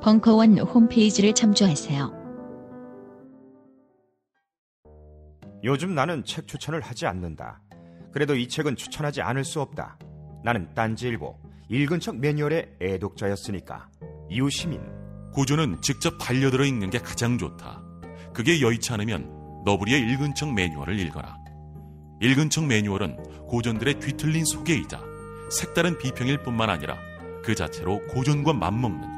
벙커원 홈페이지를 참조하세요. 요즘 나는 책 추천을 하지 않는다. 그래도 이 책은 추천하지 않을 수 없다. 나는 딴지일보 읽은 척 매뉴얼의 애독자였으니까. 이웃시민 고전은 직접 반려들어 읽는 게 가장 좋다. 그게 여의치 않으면 너부리의 읽은 척 매뉴얼을 읽어라. 읽은 척 매뉴얼은 고전들의 뒤틀린 소개이자 색다른 비평일 뿐만 아니라 그 자체로 고전과 맞먹는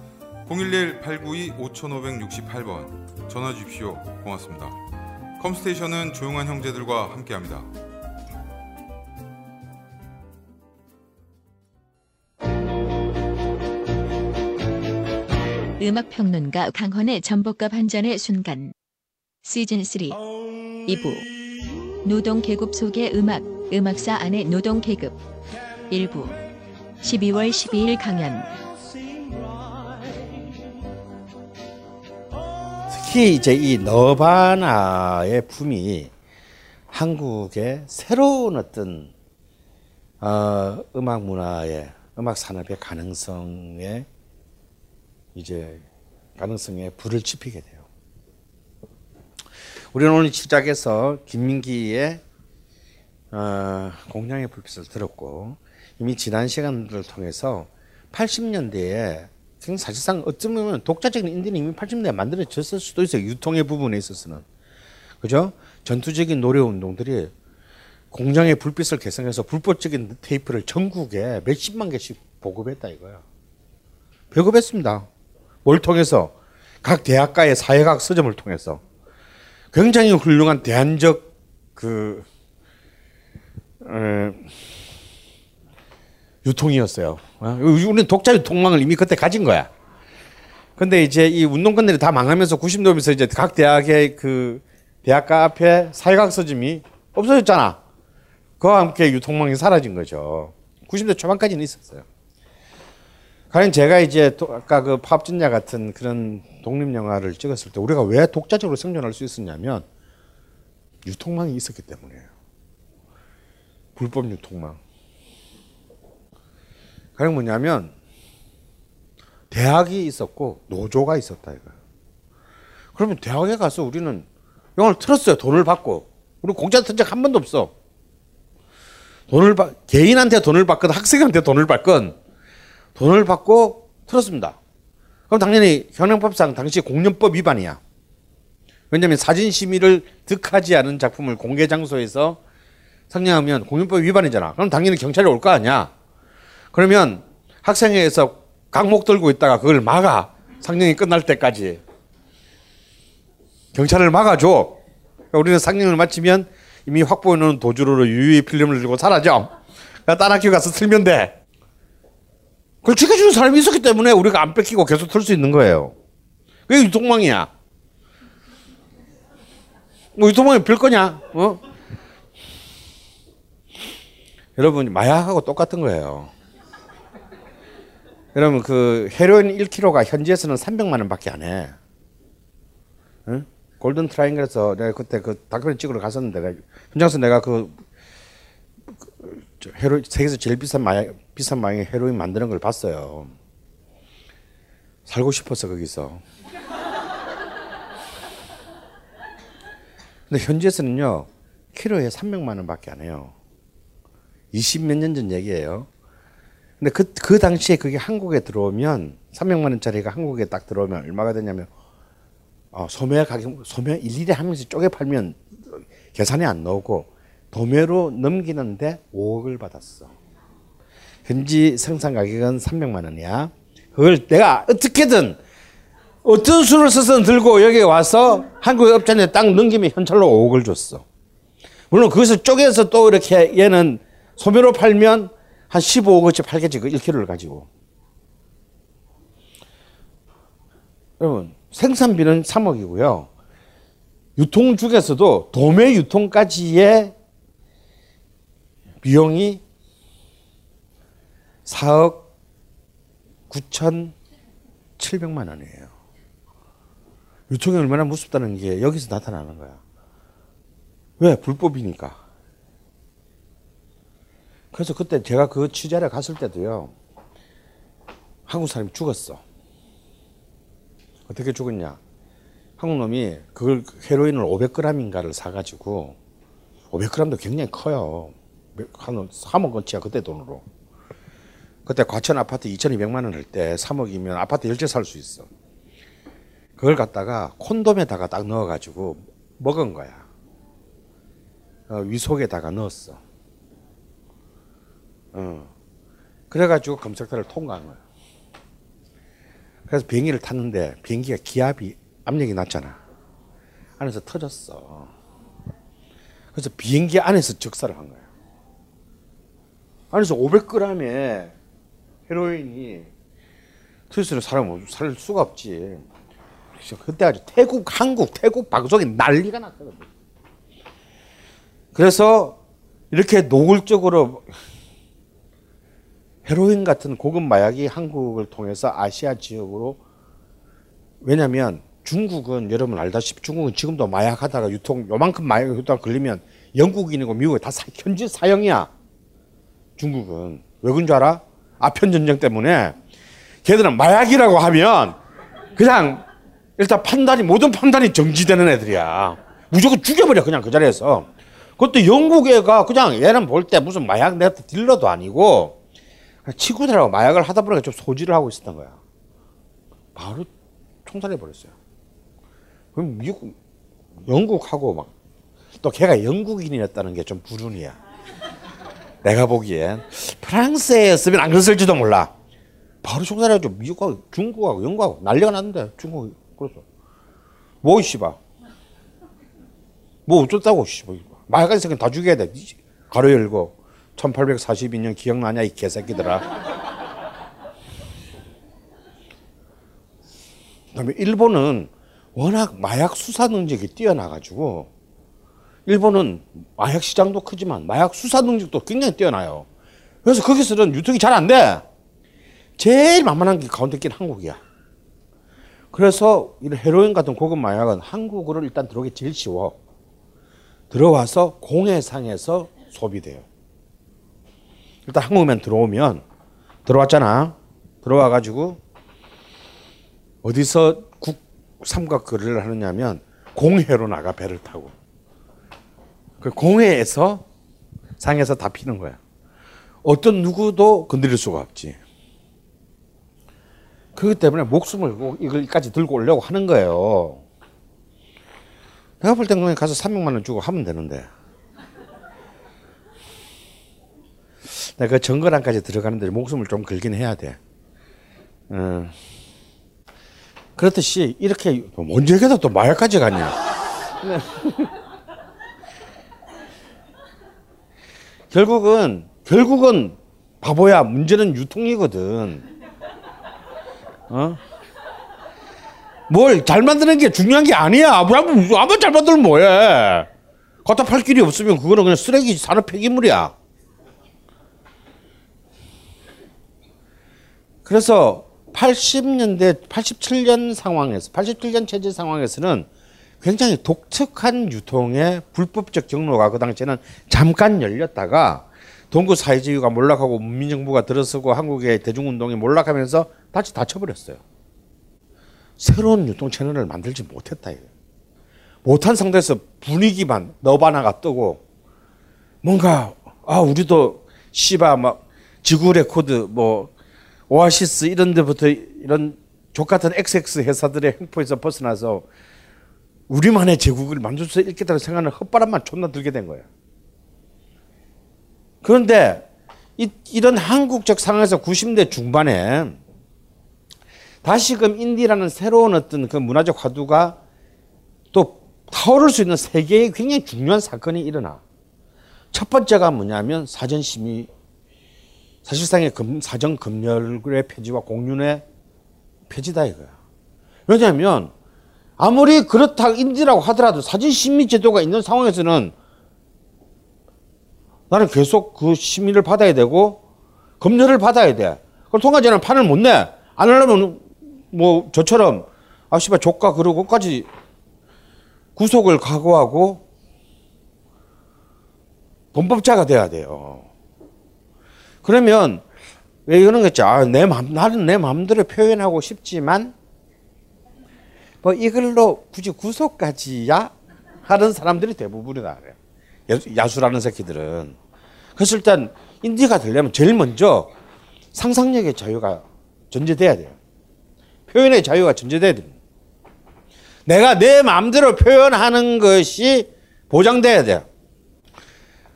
011-892-5568번 전화 주십시오. 고맙습니다. 컴스테이션은 조용한 형제들과 함께합니다. 음악 평론가 강헌의 전복과 반전의 순간. 시즌 3 2부. 노동 계급 속의 음악, 음악사 안의 노동 계급. 1부. 12월 12일 강연. 특히 이제 이 너바나의 품이 한국의 새로운 어떤 어, 음악 문화의 음악 산업의 가능성에 이제 가능성에 불을 지피게 돼요. 우리는 오늘 시작해서 김민기의 어, 공양의 불빛을 들었고 이미 지난 시간들을 통해서 80년대에 사실상 어쩌면 독자적인 인디는 이미 80년대에 만들어졌을 수도 있어요. 유통의 부분에 있어서는. 그죠? 전투적인 노래 운동들이 공장의 불빛을 개성해서 불법적인 테이프를 전국에 몇십만 개씩 보급했다 이거야. 배급했습니다. 뭘 통해서? 각 대학가의 사회학 서점을 통해서. 굉장히 훌륭한 대안적 그, 에, 유통이었어요. 어? 우리는 독자 유통망을 이미 그때 가진 거야. 근데 이제 이 운동권들이 다 망하면서 90년대면서 이제 각 대학의 그 대학가 앞에 사회학 서점이 없어졌잖아. 그와 함께 유통망이 사라진 거죠. 90대 초반까지는 있었어요. 과연 제가 이제 또 아까 그 파업진야 같은 그런 독립 영화를 찍었을 때 우리가 왜 독자적으로 생존할 수 있었냐면 유통망이 있었기 때문이에요. 불법 유통망. 그게 뭐냐면 대학이 있었고 노조가 있었다 이거예요. 그러면 대학에 가서 우리는 영화를 틀었어요. 돈을 받고. 우리 공짜 틀 적한 번도 없어. 돈을 받 개인한테 돈을 받건 학생한테 돈을 받건 돈을 받고 틀었습니다. 그럼 당연히 현행법상 당시 공연법 위반이야. 왜냐하면 사진 심의를 득하지 않은 작품을 공개 장소에서 상영하면 공연법 위반이잖아. 그럼 당연히 경찰이 올 거 아니야. 그러면 학생회에서 강목 들고 있다가 그걸 막아. 상영이 끝날 때까지. 경찰을 막아줘. 그러니까 우리는 상영을 마치면 이미 확보해 놓은 도주로로 유유히 필름을 들고 사라져. 그러니까 딴 학교 가서 틀면 돼. 그걸 지켜주는 사람이 있었기 때문에 우리가 안 뺏기고 계속 틀 수 있는 거예요. 그게 유통망이야. 뭐 유통망이 별 거냐? 어? 여러분 마약하고 똑같은 거예요. 여러분 그 헤로인 1kg가 현지에서는 300만 원밖에 안 해. 응? Golden Triangle에서 내가 그때 그 다큐멘터리 찍으러 갔었는데 내가 현장에서 내가 그, 그 헤로 세계에서 제일 비싼 마약 비싼 마약의 헤로인 만드는 걸 봤어요. 사고 싶었어 거기서. 근데 현지에서는요 키로에 300만 원밖에 안 해요. 20 몇 년 전 얘기예요. 근데 그, 그 당시에 그게 한국에 들어오면 300만 원짜리가 한국에 딱 들어오면 얼마가 되냐면 어, 소매 가격 소매 일일이 하면서 쪼개 팔면 계산이 안 나오고 도매로 넘기는데 5억을 받았어. 현지 생산 가격은 300만 원이야. 그걸 내가 어떻게든 어떤 수를 써서 들고 여기 와서 한국 업자한테 딱 넘기면 현찰로 5억을 줬어. 물론 거기서 쪼개서 또 이렇게 얘는 소매로 팔면 한 15억어치 팔겠지, 그 1kg를 가지고. 여러분, 생산비는 3억이고요. 유통 중에서도 도매 유통까지의 비용이 4억 9,700만 원이에요. 유통이 얼마나 무섭다는 게 여기서 나타나는 거야. 왜? 불법이니까. 그래서 그때 제가 그 취재를 갔을 때도요. 한국 사람이 죽었어. 어떻게 죽었냐? 한국 놈이 그걸 헤로인을 500g인가를 사가지고 500g도 굉장히 커요. 한 3억 원치야 그때 돈으로. 그때 과천 아파트 2,200만 원 할 때 3억이면 아파트 열채 살 수 있어. 그걸 갖다가 콘돔에다가 딱 넣어가지고 먹은 거야. 어, 위속에다가 넣었어. 어. 그래가지고 검색대를 통과한 거야. 그래서 비행기를 탔는데 비행기가 기압이 압력이 낮잖아. 안에서 터졌어. 그래서 비행기 안에서 즉사를 한 거야. 안에서 500g의 헤로인이 터졌으면 사람 살 수가 없지. 그때 아주 태국, 한국, 태국 방송이 난리가 났거든. 그래서 이렇게 노골적으로 헤로인 같은 고급 마약이 한국을 통해서 아시아 지역으로 왜냐하면 중국은 여러분 알다시피 중국은 지금도 마약 하다가 유통 요만큼 마약 유통 걸리면 영국인이고 미국이 다 사, 현지 사형이야. 중국은 왜 그런 줄 알아? 아편 전쟁 때문에 걔들은 마약이라고 하면 그냥 일단 판단이 모든 판단이 정지되는 애들이야. 무조건 죽여버려 그냥 그 자리에서. 그것도 영국 애가 그냥 얘는 볼 때 무슨 마약 네트 딜러도 아니고 친구들하고 마약을 하다 보니까 좀 소지를 하고 있었던 거야. 바로 총살해 버렸어요. 그럼 미국, 영국하고 막, 또 걔가 영국인이었다는 게 좀 불운이야. 내가 보기엔 프랑스에였으면 안 그랬을지도 몰라. 바로 총살해가지고 미국하고 중국하고 영국하고 난리가 났는데 중국이 그랬어. 뭐, 씨발. 뭐 어쩌다고, 씨발. 마약한 새끼는 다 죽여야 돼. 가로 열고. 1842년 기억나냐, 이 개새끼들아. 그 다음에 일본은 워낙 마약 수사 능력이 뛰어나가지고, 일본은 마약 시장도 크지만 마약 수사 능력도 굉장히 뛰어나요. 그래서 거기서는 유통이 잘 안 돼. 제일 만만한 게 가운데 낀 한국이야. 그래서 이 헤로인 같은 고급 마약은 한국으로 일단 들어오기 제일 쉬워. 들어와서 공해상에서 소비돼요. 일단 한국면 들어오면 들어왔잖아. 들어와 가지고 어디서 국 삼각 거래를 하느냐면 공해로 나가 배를 타고 그 공해에서 상에서 다 피는 거야. 어떤 누구도 건드릴 수가 없지. 그렇기 때문에 목숨을 꼭 이걸까지 들고 오려고 하는 거예요. 내가 볼 때는 가서 300만 원 주고 하면 되는데. 내가 그 정거랑까지 들어가는데 목숨을 좀 걸긴 해야 돼. 어. 그렇듯이 이렇게 뭔 얘기다 또 마약까지 가냐. 결국은 결국은 바보야 문제는 유통이거든. 어? 뭘 잘 만드는 게 중요한 게 아니야. 뭐 아무 아무 잘 만들면 뭐해? 갖다 팔 길이 없으면 그거는 그냥 쓰레기 산업 폐기물이야. 그래서 80년대 87년 상황에서 87년 체제 상황에서는 굉장히 독특한 유통의 불법적 경로가 그 당시에는 잠깐 열렸다가 동구 사회주의가 몰락하고 문민정부가 들어서고 한국의 대중운동이 몰락하면서 다시 닫혀버렸어요. 새로운 유통 채널을 만들지 못했다. 못한 상태에서 분위기만 너바나가 뜨고 뭔가 아 우리도 시바 막 지구 레코드 뭐 오아시스 이런 데부터 이런 좆 같은 XX 회사들의 횡포에서 벗어나서 우리만의 제국을 만들 수 있겠다고 생각하는 헛바람만 존나 들게 된 거예요. 그런데 이, 이런 한국적 상황에서 90대 중반에 다시금 인디라는 새로운 어떤 그 문화적 화두가 또 타오를 수 있는 세계에 굉장히 중요한 사건이 일어나. 첫 번째가 뭐냐면 사전 심의 사실상의 금, 사정 검열의 폐지와 공륜의 폐지다 이거야. 왜냐하면 아무리 그렇다 인디라고 하더라도 사전 심의 제도가 있는 상황에서는 나는 계속 그 심의를 받아야 되고 검열을 받아야 돼. 그럼 통과제는 판을 못 내. 안 하려면 뭐 저처럼 아 씨발 조카 그러고까지 구속을 각오하고 범법자가 돼야 돼요. 그러면 왜 이러는 거지? 아, 내 맘, 나는 내 마음대로 표현하고 싶지만 뭐 이걸로 굳이 구속까지야 하는 사람들이 대부분이다 그래. 야수라는 새끼들은. 그래서 일단 인디가 되려면 제일 먼저 상상력의 자유가 전제돼야 돼요. 표현의 자유가 전제돼야 됩니다. 내가 내 마음대로 표현하는 것이 보장돼야 돼요.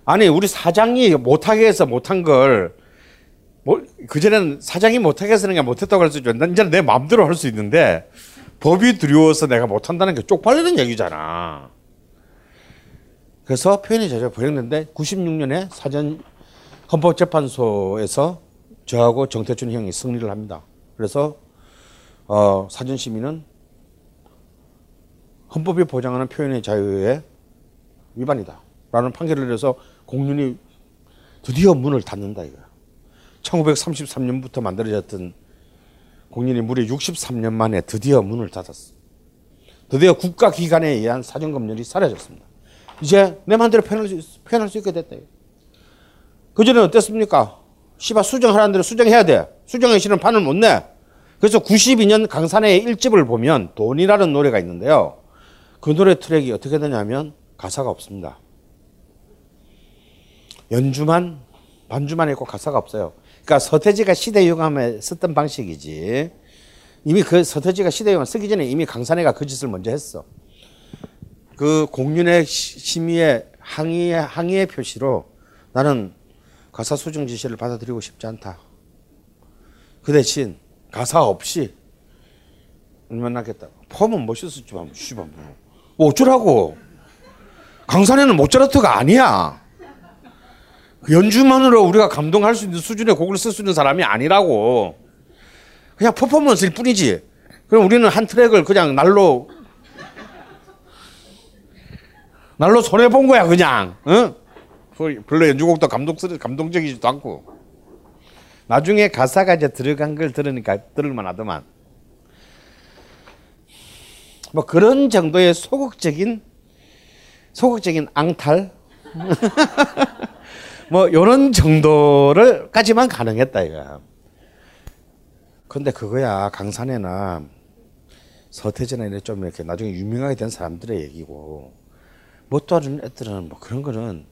아니 우리 사장이 못하게 해서 못한 걸 뭐, 그전에는 사장이 못하게 해서 내가 못했다고 할 수 있죠. 난 이제는 내 마음대로 할 수 있는데 법이 두려워서 내가 못한다는 게 쪽팔리는 얘기잖아. 그래서 표현의 자유가 버렸는데 96년에 사전 헌법재판소에서 저하고 정태춘 형이 승리를 합니다. 그래서 어, 사전 시민은 헌법이 보장하는 표현의 자유의 위반이다. 라는 판결을 내서 공륜이 드디어 문을 닫는다 이거야. 1933년부터 만들어졌던 공륜이 무려 63년 만에 드디어 문을 닫았어. 드디어 국가기관에 의한 사전검열이 사라졌습니다. 이제 내 마음대로 표현할 수, 표현할 수 있게 됐다. 그전에 어땠습니까? 씨바 수정하라는 대로 수정해야 돼. 수정하기 싫으면 판을 못 내. 그래서 92년 강산의 일집을 보면 돈이라는 노래가 있는데요. 그 노래 트랙이 어떻게 되냐면 가사가 없습니다. 연주만 반주만 있고 가사가 없어요. 그러니까 서태지가 시대 유감에 썼던 방식이지. 이미 그 서태지가 시대 유감 쓰기 전에 이미 강산해가 그 짓을 먼저 했어. 그 공윤의 심의의 항의의 항의의 표시로 나는 가사 수정 지시를 받아들이고 싶지 않다. 그 대신 가사 없이 얼마나 겠다 폼은 멋있었지만 씨발 뭐. 뭐 어쩌라고. 강산에는 모차르트가 아니야. 그 연주만으로 우리가 감동할 수 있는 수준의 곡을 쓸 수 있는 사람이 아니라고. 그냥 퍼포먼스일 뿐이지. 그럼 우리는 한 트랙을 그냥 날로 날로 손해 본 거야 그냥. 응? 별로 연주곡도 감동스러 감동적이지도 않고. 나중에 가사가 이제 들어간 걸 들으니까 들을만 하더만. 뭐 그런 정도의 소극적인 소극적인 앙탈 뭐 이런 정도를까지만 가능했다 이거. 근데 그거야 강산에나 서태지나 이런 좀 이렇게 나중에 유명하게 된 사람들의 얘기고 못 따르는 애들은 뭐 그런 거는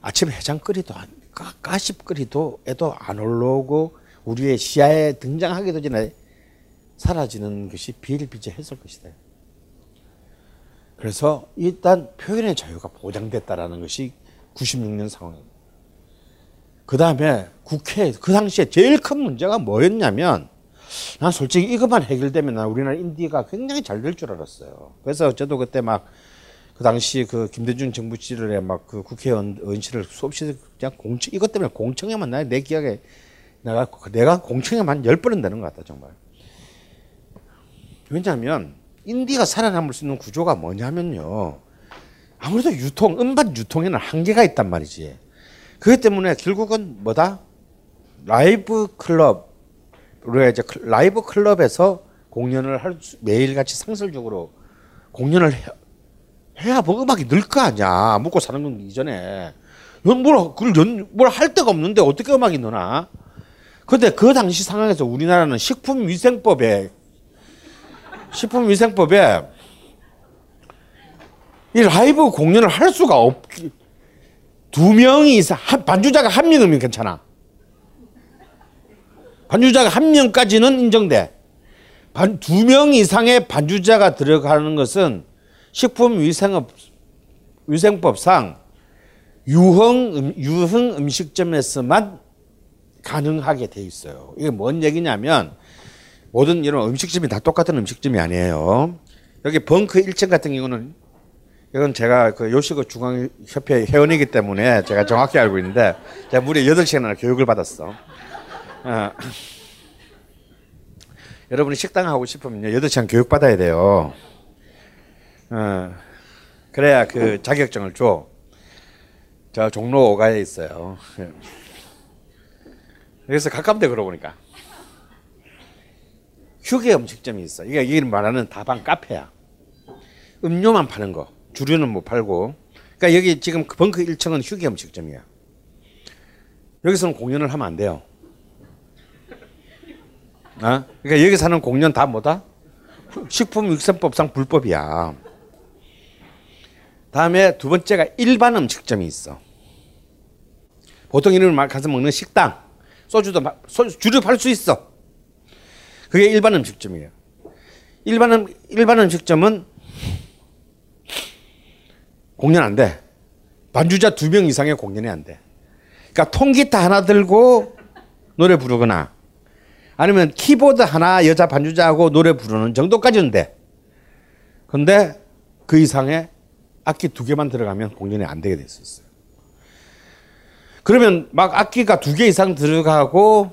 아침에 해장거리도 안, 가, 가십거리도 에도 안 올라오고 우리의 시야에 등장하기도 전에 사라지는 것이 비일비재했을 것이다. 그래서 일단 표현의 자유가 보장됐다라는 것이 96년 상황입니다. 그 다음에 국회 그 당시에 제일 큰 문제가 뭐였냐면 난 솔직히 이것만 해결되면 난 우리나라 인디가 굉장히 잘 될 줄 알았어요. 그래서 저도 그때 막 그 당시 그 김대중 정부 시절에 막 그 국회의원 의원실을 수없이 그냥 공청 이것 때문에 공청회만 나내 기억에 내가 내가 공청회만 열 번은 되는 것 같다 정말. 왜냐하면 인디가 살아남을 수 있는 구조가 뭐냐면요. 아무래도 유통 음반 유통에는 한계가 있단 말이지. 그렇기 때문에 결국은 뭐다 라이브 클럽 이제 라이브 클럽에서 공연을 할 수, 매일같이 상설적으로 공연을 해, 해야 뭐 음악이 늘 거 아니야. 먹고 사는 건 이전에. 뭘, 뭘할 데가 없는데 어떻게 음악이 느나? 근데 그 당시 상황에서 우리나라는 식품위생법에, 식품위생법에 이 라이브 공연을 할 수가 없, 두 명이 이상, 반주자가 한 명이면 괜찮아. 반주자가 한 명까지는 인정돼. 반, 두 명 이상의 반주자가 들어가는 것은 식품위생업, 위생법상 유흥, 음, 유흥 음식점에서만 가능하게 돼 있어요. 이게 뭔 얘기냐면 모든 이런 음식점이 다 똑같은 음식점이 아니에요. 여기 벙크 1층 같은 경우는 이건 제가 그 요식업 중앙협회 회원이기 때문에 제가 정확히 알고 있는데 제가 무려 8시간이나 교육을 받았어. 어. 여러분이 식당 하고 싶으면 8시간 교육 받아야 돼요. 어. 그래야 그 자격증을 줘. 저 종로 5가에 있어요. 그래서 가깝대 그러고 보니까. 휴게 음식점이 있어. 이게 말하는 다방 카페야. 음료만 파는 거. 주류는 못 팔고. 그러니까 여기 지금 벙크 1층은 휴게 음식점이야. 여기서는 공연을 하면 안 돼요. 어? 그러니까 여기 사는 공연 다 뭐다? 식품위생법상 불법이야. 다음에 두 번째가 일반 음식점이 있어. 보통 이름을 가서 먹는 식당. 소주도 주류 팔 수 있어. 그게 일반 음식점이에요. 일반, 음, 일반 음식점은 공연 안 돼. 반주자 두 명 이상의 공연이 안 돼. 그러니까 통기타 하나 들고 노래 부르거나 아니면 키보드 하나 여자 반주자하고 노래 부르는 정도까지는 돼. 근데 그 이상의 악기 두 개만 들어가면 공연이 안 되게 됐었어요. 그러면 막 악기가 두 개 이상 들어가고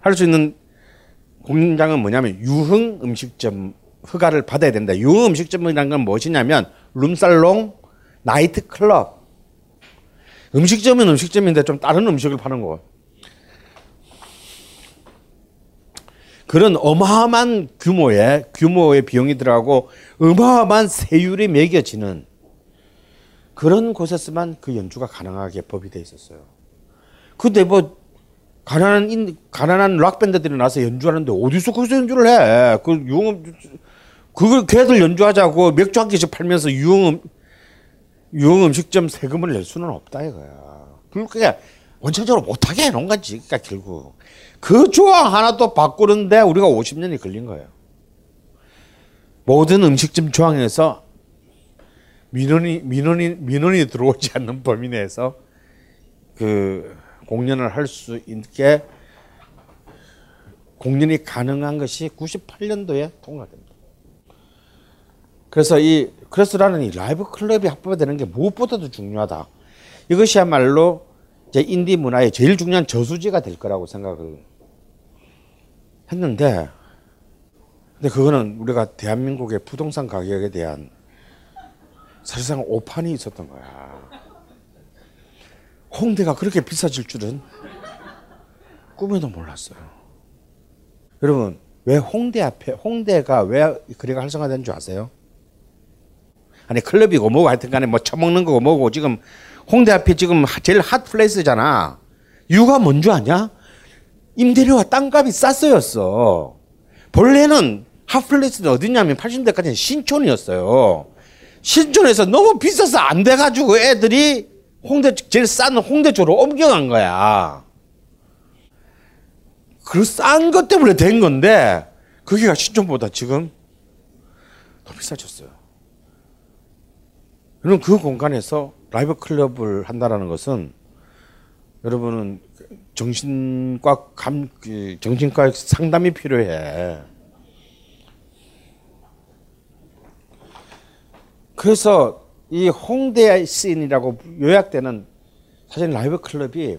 할 수 있는 공연장은 뭐냐면 유흥 음식점 허가를 받아야 된다. 유흥 음식점이라는 건 무엇이냐면 룸살롱, 나이트 클럽. 음식점은 음식점인데 좀 다른 음식을 파는 거. 그런 어마어마한 규모의 규모의 비용이 들어가고 어마어마한 세율이 매겨지는 그런 곳에서만 그 연주가 가능하게 법이 돼 있었어요. 근데 뭐 가난한 인, 가난한 락 밴드들이 나서 연주하는데 어디서 거기서 연주를 해? 그 유흥 그걸 걔들 연주하자고 맥주 한 개씩 팔면서 유흥 유흥 음식점 세금을 낼 수는 없다 이거야. 그러니까 원천적으로 못하게 해놓은 거지. 그러니까 결국 그 조항 하나 또 바꾸는데 우리가 50년이 걸린 거예요. 모든 음식점 조항에서 민원이 민원이 민원이 들어오지 않는 범위 내에서 그 공연을 할 수 있게 공연이 가능한 것이 98년도에 통과됩니다. 그래서 이 그래서라는 이 라이브 클럽이 확보되는 게 무엇보다도 중요하다. 이것이야말로 이제 인디 문화의 제일 중요한 저수지가 될 거라고 생각을 했는데 근데 그거는 우리가 대한민국의 부동산 가격에 대한 사실상 오판이 있었던 거야. 홍대가 그렇게 비싸질 줄은 꿈에도 몰랐어요. 여러분, 왜 홍대 앞에, 홍대가 왜 거리가 활성화된 줄 아세요? 아니, 클럽이고 뭐고 하여튼 간에 뭐 처먹는 거고 뭐고 지금 홍대 앞에 지금 제일 핫 플레이스잖아. 이유가 뭔 줄 아냐? 임대료와 땅값이 쌌어였어. 본래는 핫 플레이스는 어디냐면 80년대까지는 신촌이었어요. 신촌에서 너무 비싸서 안 돼가지고 애들이 홍대 제일 싼 홍대 쪽으로 옮겨간 거야. 그 싼 것 때문에 된 건데 거기가 신촌보다 지금 더 비싸졌어요. 그럼 그 공간에서 라이브 클럽을 한다라는 것은 여러분은 정신과 감그 정신과 상담이 필요해. 그래서 이 홍대 scene이라고 요약되는 사실 라이브 클럽이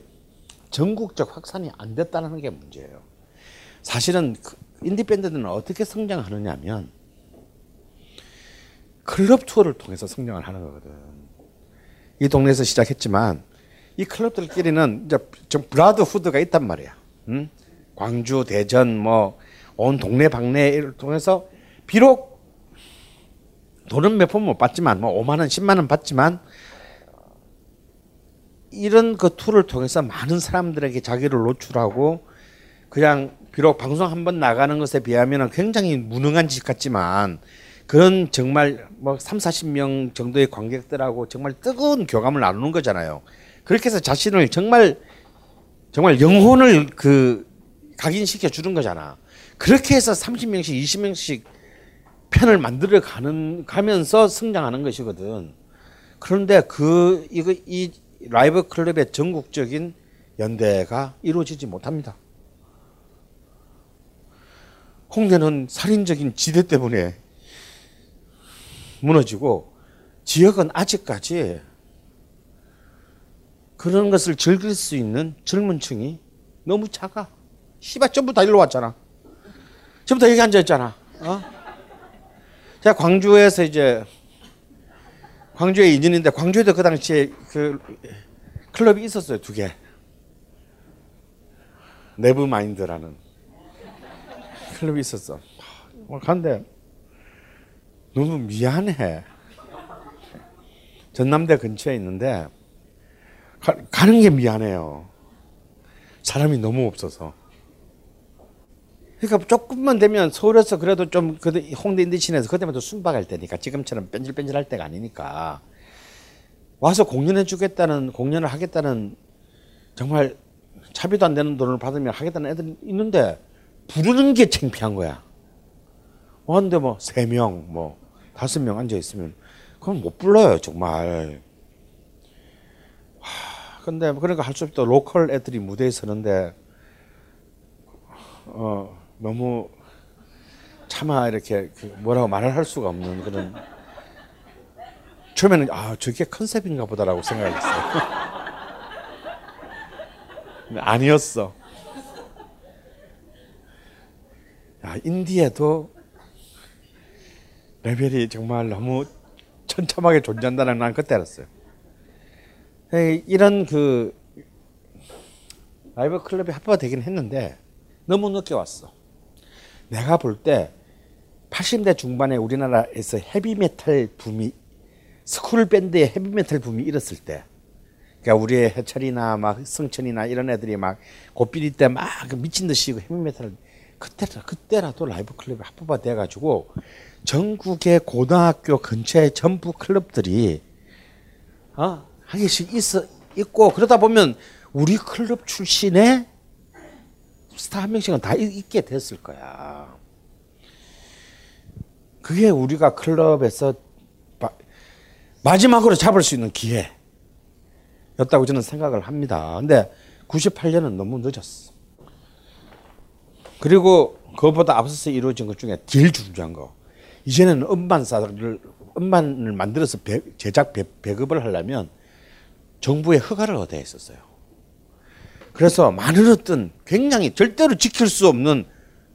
전국적 확산이 안 됐다는 게 문제예요. 사실은 그 인디 밴드들은 어떻게 성장하느냐면 클럽 투어를 통해서 성장을 하는 거거든. 이 동네에서 시작했지만 이 클럽들끼리는 이제 좀 brotherhood가 있단 말이야. 응? 광주, 대전, 뭐 온 동네 방네를 통해서 비록 돈은 몇 푼 못 받지만 뭐 5만 원, 10만 원 받지만 이런 그 투어를 통해서 많은 사람들에게 자기를 노출하고 그냥 비록 방송 한 번 나가는 것에 비하면 굉장히 무능한 짓 같지만 그런 정말 뭐 3, 40명 정도의 관객들하고 정말 뜨거운 교감을 나누는 거잖아요. 그렇게 해서 자신을 정말 정말 영혼을 그 각인시켜 주는 거잖아. 그렇게 해서 30명씩 20명씩 팬을 만들어 가는 가면서 성장하는 것이거든. 그런데 그 이거 이 라이브 클럽의 전국적인 연대가 이루어지지 못합니다. 홍대는 살인적인 지대 때문에 무너지고 지역은 아직까지 그런 것을 즐길 수 있는 젊은 층이 너무 작아. 씨발 전부 다 일로 왔잖아. 전부 다 여기 앉아 있잖아. 어? 제가 광주에서 이제 광주에 인연인데 광주에도 그 당시에 그 클럽이 있었어요 두 개. 네브 마인드라는 클럽이 있었어. 간데 너무 미안해. 전남대 근처에 있는데 가, 가는 게 미안해요. 사람이 너무 없어서. 그러니까 조금만 되면 서울에서 그래도 좀 그래도 홍대 인디 scene에서 그때만 도 순박할 때니까 지금처럼 뺀질뺀질할 때가 아니니까 와서 공연해 주겠다는 공연을 하겠다는 정말 차비도 안 되는 돈을 받으면 하겠다는 애들이 있는데 부르는 게 창피한 거야. 근데 뭐 세 명, 뭐 다섯 명 앉아 있으면 그건 못 불러요 정말. 하, 근데 그러니까 할 수 없다. 로컬 애들이 무대에 서는데 어 너무 차마 이렇게 그 뭐라고 말을 할 수가 없는 그런 처음에는 아 저게 컨셉인가 보다라고 생각했어요. 아니었어. 야, 인디에도 레벨이 정말 너무 처참하게 존재한다는 난 그때 알았어요. 이런 그 라이브 클럽이 합법화 되긴 했는데 너무 늦게 왔어. 내가 볼 때 80대 중반에 우리나라에서 헤비메탈 붐이 school 밴드의 헤비메탈 붐이 일었을 때 그러니까 우리의 해철이나 막 성천이나 이런 애들이 막 고삐리 때 막 미친 듯이 헤비메탈 그때라 그때라도 라이브 클럽이 합법화 돼 가지고 전국의 고등학교 근처에 전부 클럽들이 어, 한 개씩 있어 있고 그러다 보면 우리 클럽 출신의 스타 한 명씩은 다 있게 됐을 거야. 그게 우리가 클럽에서 마지막으로 잡을 수 있는 기회였다고 저는 생각을 합니다. 근데 98년은 너무 늦었어. 그리고 그것보다 앞서서 이루어진 것 중에 제일 중요한 거. 이제는 음반사를 음반을 만들어서 배, 제작 배, 배급을 하려면 정부의 허가를 얻어야 했었어요. 그래서 많은 어떤 굉장히 절대로 지킬 수 없는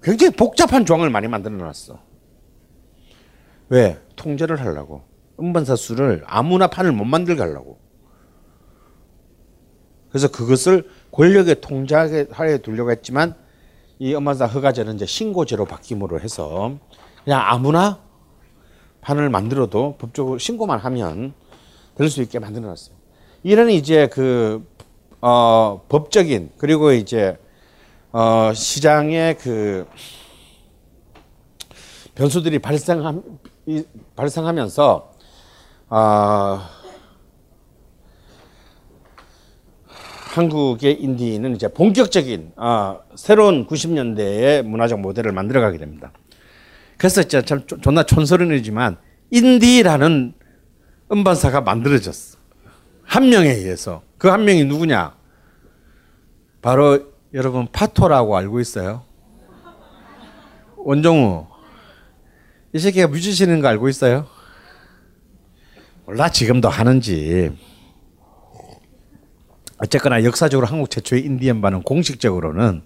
굉장히 복잡한 조항을 많이 만들어 놨어. 왜? 통제를 하려고. 음반사 수를 아무나 판을 못 만들게 하려고. 그래서 그것을 권력의 통제하에 두려고 했지만 이 음반사 허가제는 이제 신고제로 바뀜으로 해서 그냥 아무나 판을 만들어도 법적으로 신고만 하면 될 수 있게 만들어 놨어요. 이런 이제 그, 어, 법적인, 그리고 이제, 어, 시장의 그, 변수들이 발생함, 발생하면서, 어, 한국의 인디는 이제 본격적인 아, 새로운 90년대의 문화적 모델을 만들어가게 됩니다. 그래서 진짜 참 존나 촌스러운이지만 인디라는 음반사가 만들어졌어. 한 명에 의해서. 그 한 명이 누구냐? 바로 여러분 파토라고 알고 있어요? 원종우. 이 새끼가 뮤지션인 거 알고 있어요? 몰라 지금도 하는지. 어쨌거나 역사적으로 한국 최초의 인디 음반은 공식적으로는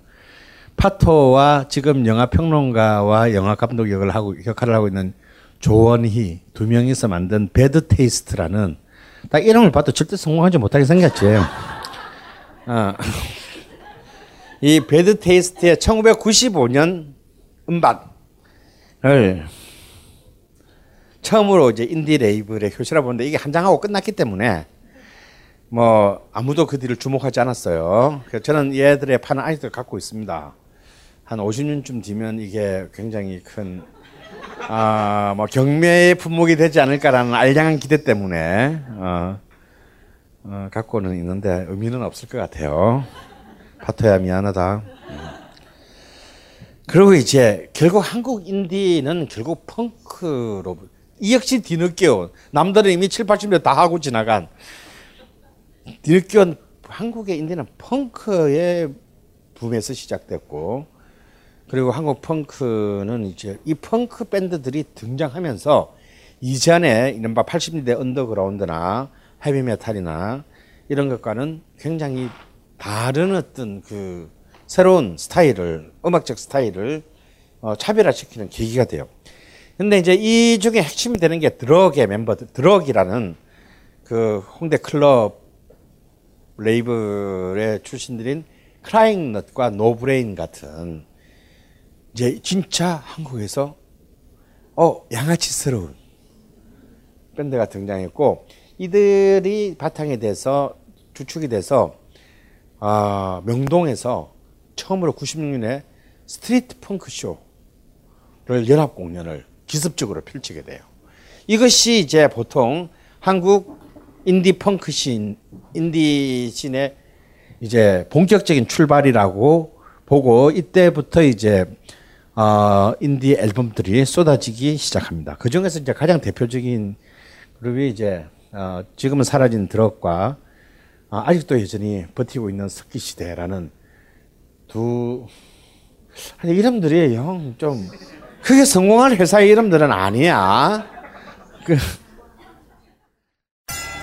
파토와 지금 영화 평론가와 영화 감독 역을 하고 역할을 하고 있는 조원희 두 명이서 만든 배드 테이스트라는 딱 이름을 봐도 절대 성공하지 못하게 생겼지. 어. 이 배드 테이스트의 1995년 음반을 처음으로 이제 인디 레이블에 효시라 보는데 이게 한 장하고 끝났기 때문에 뭐 아무도 그 뒤를 주목하지 않았어요. 저는 얘들의 판을 아직도 갖고 있습니다. 한 50년쯤 뒤면 이게 굉장히 큰 아, 뭐 경매의 품목이 되지 않을까라는 알량한 기대 때문에 어, 어, 갖고는 있는데 의미는 없을 것 같아요. 파토야 미안하다. 그리고 이제 결국 한국 인디는 결국 펑크로 이 역시 뒤늦게 온 남들은 이미 7, 80년 다 하고 지나간 뒤늦게 온 한국의 인디는 펑크의 붐에서 시작됐고 그리고 한국 펑크는 이제 이 펑크 밴드들이 등장하면서 이전에 이른바 80년대 언더그라운드나 헤비메탈이나 이런 것과는 굉장히 다른 어떤 그 새로운 스타일을 음악적 스타일을 어, 차별화시키는 계기가 돼요. 근데 이제 이 중에 핵심이 되는 게 드럭의 멤버들, 드럭이라는 그 홍대 클럽 레이블의 출신들인 크라잉넛과 노브레인 같은 이제 진짜 한국에서 어 양아치스러운 밴드가 등장했고 이들이 바탕이 돼서 주축이 돼서 아 명동에서 처음으로 96년에 스트리트 펑크 쇼를 연합 공연을 기습적으로 펼치게 돼요. 이것이 이제 보통 한국 인디 펑크 신 인디 scene의 이제 본격적인 출발이라고 보고 이때부터 이제 어, 인디 앨범들이 쏟아지기 시작합니다. 그 중에서 이제 가장 대표적인 그룹이 이제 어, 지금은 사라진 드럭과 어, 아직도 여전히 버티고 있는 석기 시대라는 두 아니 이름들이 형 좀 그래 성공할 회사의 이름들은 아니야. 그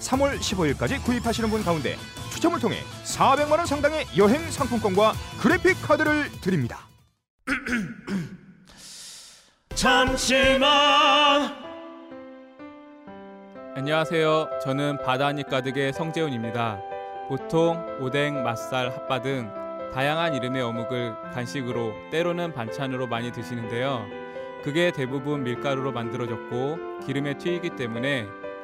3월 15일까지 구입하시는 분 가운데 추첨을 통해 400만 원 상당의 여행 상품권과 그래픽 카드를 드립니다. 잠시만. 안녕하세요. 저는 바다니 가득의 성재훈입니다. 보통 오뎅, 맛살, 핫바 등 다양한 이름의 어묵을 간식으로 때로는 반찬으로 많이 드시는데요. 그게 대부분 밀가루로 만들어졌고 기름에 튀기기 때문에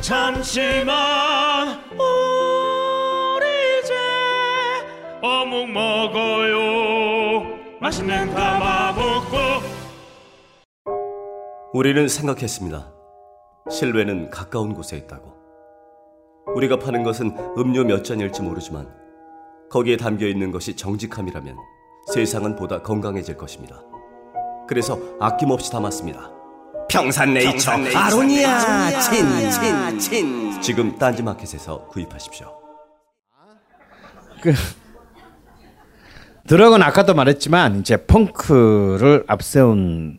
잠시만 우리 이제 어묵 먹어요 맛있는 가마복고 우리는 생각했습니다. 실외는 가까운 곳에 있다고. 우리가 파는 것은 음료 몇 잔일지 모르지만 거기에 담겨 있는 것이 정직함이라면 세상은 보다 건강해질 것입니다. 그래서 아낌없이 담았습니다. 평산네이처. 아로니아 친친친. 지금 딴지마켓에서 구입하십시오. 그 드럭은 아까도 말했지만 이제 펑크를 앞세운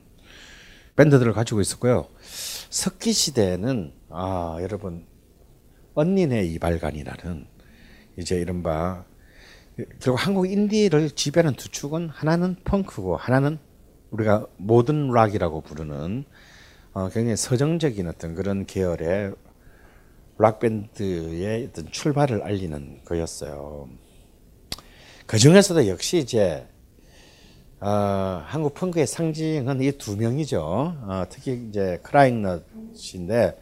밴드들을 가지고 있었고요. 석기 시대는 아 여러분 언니네 이발관이라는 이제 이른바 결국 한국 인디를 지배하는 두 축은 하나는 펑크고 하나는 우리가 모던 락이라고 부르는 어, 굉장히 서정적인 어떤 그런 계열의 락 밴드의 어떤 출발을 알리는 거였어요. 그 중에서도 역시 이제 어, 한국 펑크의 상징은 이 두 명이죠. 어, 특히 이제 크라잉넛인데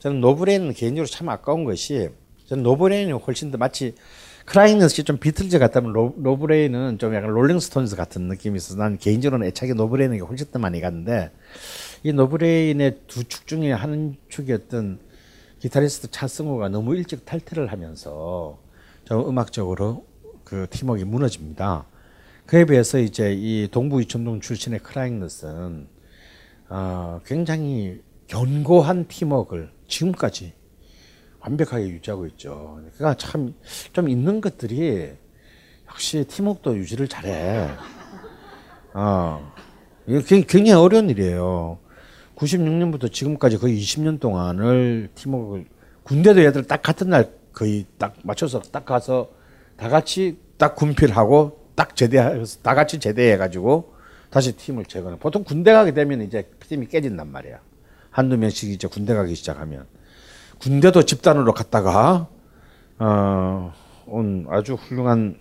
저는 노브레인은 개인적으로 참 아까운 것이 저는 노브레인이 훨씬 더 마치 크라잉넛이 좀 비틀즈 같다면 로, 노브레인은 좀 약간 롤링스톤즈 같은 느낌이 있어서 난 개인적으로는 애착이 노브레인에게 훨씬 더 많이 갔는데 이 노브레인의 두 축 중에 한 축이었던 기타리스트 차승우가 너무 일찍 탈퇴를 하면서 좀 음악적으로 그 팀워크가 무너집니다. 그에 비해서 이제 이 동부 이촌동 출신의 크라잉넛은 어, 굉장히 견고한 팀워크를 지금까지 완벽하게 유지하고 있죠. 그러니까 참 좀 있는 것들이 역시 팀워크도 유지를 잘해. 어, 이게 굉장히 어려운 일이에요. 96년부터 지금까지 거의 20년 동안을 팀워크를 군대도 얘들 딱 같은 날 거의 딱 맞춰서 딱 가서 다 같이 딱 군필하고 딱 제대해서 다 같이 제대해가지고 다시 팀을 재건해. 보통 군대 가게 되면 이제 팀이 깨진단 말이야. 한두 명씩 이제 군대 가기 시작하면. 군대도 집단으로 갔다가, 어, 온 아주 훌륭한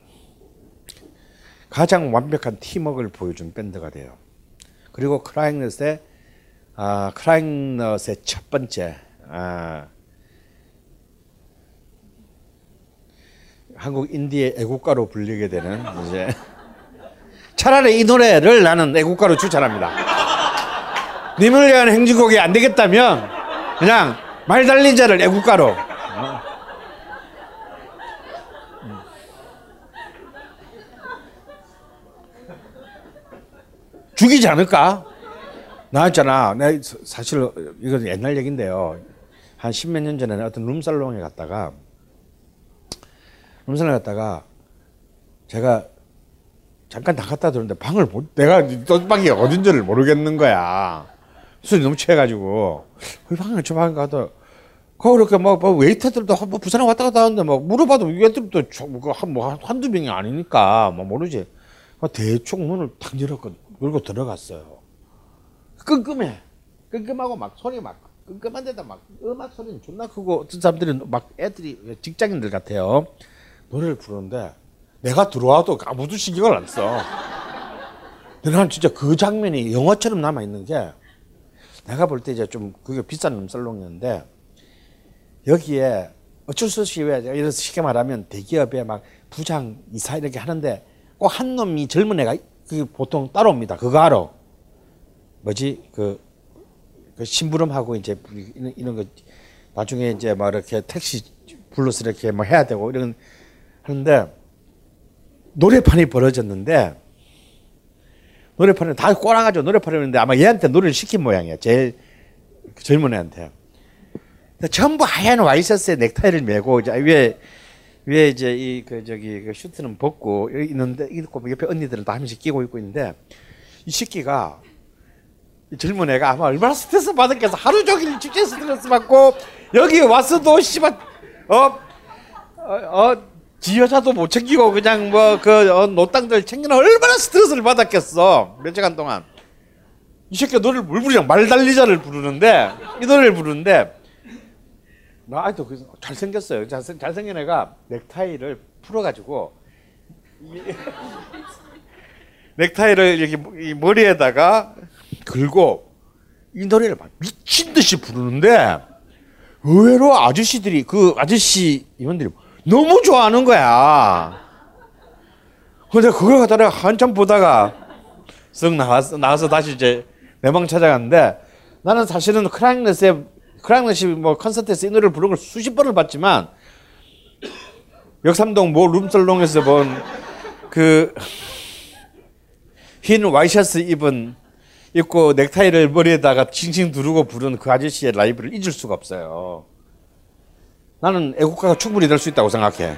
가장 완벽한 팀워크를 보여준 밴드가 돼요. 그리고 크라잉넛의, 아, 크라잉넛의 첫 번째, 아, 한국 인디의 애국가로 불리게 되는 이제 차라리 이 노래를 나는 애국가로 추천합니다. 님을 위한 행진곡이 안 되겠다면 그냥 말 달린 자를 애국가로. 어? 죽이지 않을까? 나 있잖아. 내 사실 이건 옛날 얘긴데요. 한 십몇 년 전에 어떤 룸살롱에 갔다가 룸살롱에 갔다가 제가 잠깐 나갔다 들었는데 방을 못 내가 또 방이 어딘지를 모르겠는 거야. 술이 너무 취해가지고 그 방을 저 방에 가도 거 그렇게 뭐, 뭐 웨이터들도 뭐 부산에 왔다 갔다 하는데 뭐 물어봐도 웨이터들도 뭐 한, 뭐 한두 명이 아니니까 뭐 모르지. 대충 문을 탁 열었고 열고 들어갔어요. 끔끔해. 끔끔하고 막 소리 막 끔끔한데다 막 음악 소리는 존나 크고 어떤 사람들이 막 애들이 직장인들 같아요. 노래를 부르는데 내가 들어와도 아무도 신경을 안 써. 근데 난 진짜 그 장면이 영화처럼 남아 있는 게 내가 볼 때 이제 좀 그게 비싼 룸살롱이었는데 여기에 어쩔 수 없이 왜 이런 쉽게 말하면 대기업에 막 부장 이사 이렇게 하는데 꼭 한 놈이 젊은 애가 그 보통 따라옵니다. 그거 알아? 뭐지 그, 그 심부름하고 이제 이런, 이런 거 나중에 이제 막 이렇게 택시 불러서 이렇게 뭐 해야 되고 이런 하는데 노래판이 벌어졌는데 노래판에 다 꼬라가지고 노래판이 있는데 아마 얘한테 노래를 시킨 모양이야. 제일 젊은 애한테. 전부 하얀 와이셔츠에 넥타이를 메고 이제 위에 위에 이제 이 그 저기 그 슈트는 벗고 있는데 있고 옆에 언니들은 다한 명씩 끼고 있고 있는데 이 새끼가 이 젊은 애가 아마 얼마나 스트레스 받았겠어 하루 종일 축제 스트레스 받고 여기 와서도 씨발 어 어 어, 지 여자도 못 챙기고 그냥 뭐그 어, 노땅들 챙기는 얼마나 스트레스를 받았겠어. 몇 시간 동안. 이 새끼가 노래를 뭘 부르냐 말달리자를 부르는데 이 노래를 부르는데 나 아직도 그 잘생겼어요. 잘생, 잘생긴 애가 넥타이를 풀어가지고 넥타이를 이렇게 머리에다가 걸고 이 노래를 막 미친 듯이 부르는데 의외로 아저씨들이 그 아저씨 이원들이 너무 좋아하는 거야. 근데 그걸 갖다 내가 한참 보다가 쓱 나와서, 나와서 다시 이제 내 방 찾아갔는데 나는 사실은 크라잉넷의 크라잉넷이 뭐 콘서트에서 이 노래를 부른 걸 수십 번을 봤지만 역삼동 모 룸살롱에서 본 그 흰 와이셔츠 입은 입고 넥타이를 머리에다가 칭칭 두르고 부른 그 아저씨의 라이브를 잊을 수가 없어요. 나는 애국가가 충분히 될 수 있다고 생각해.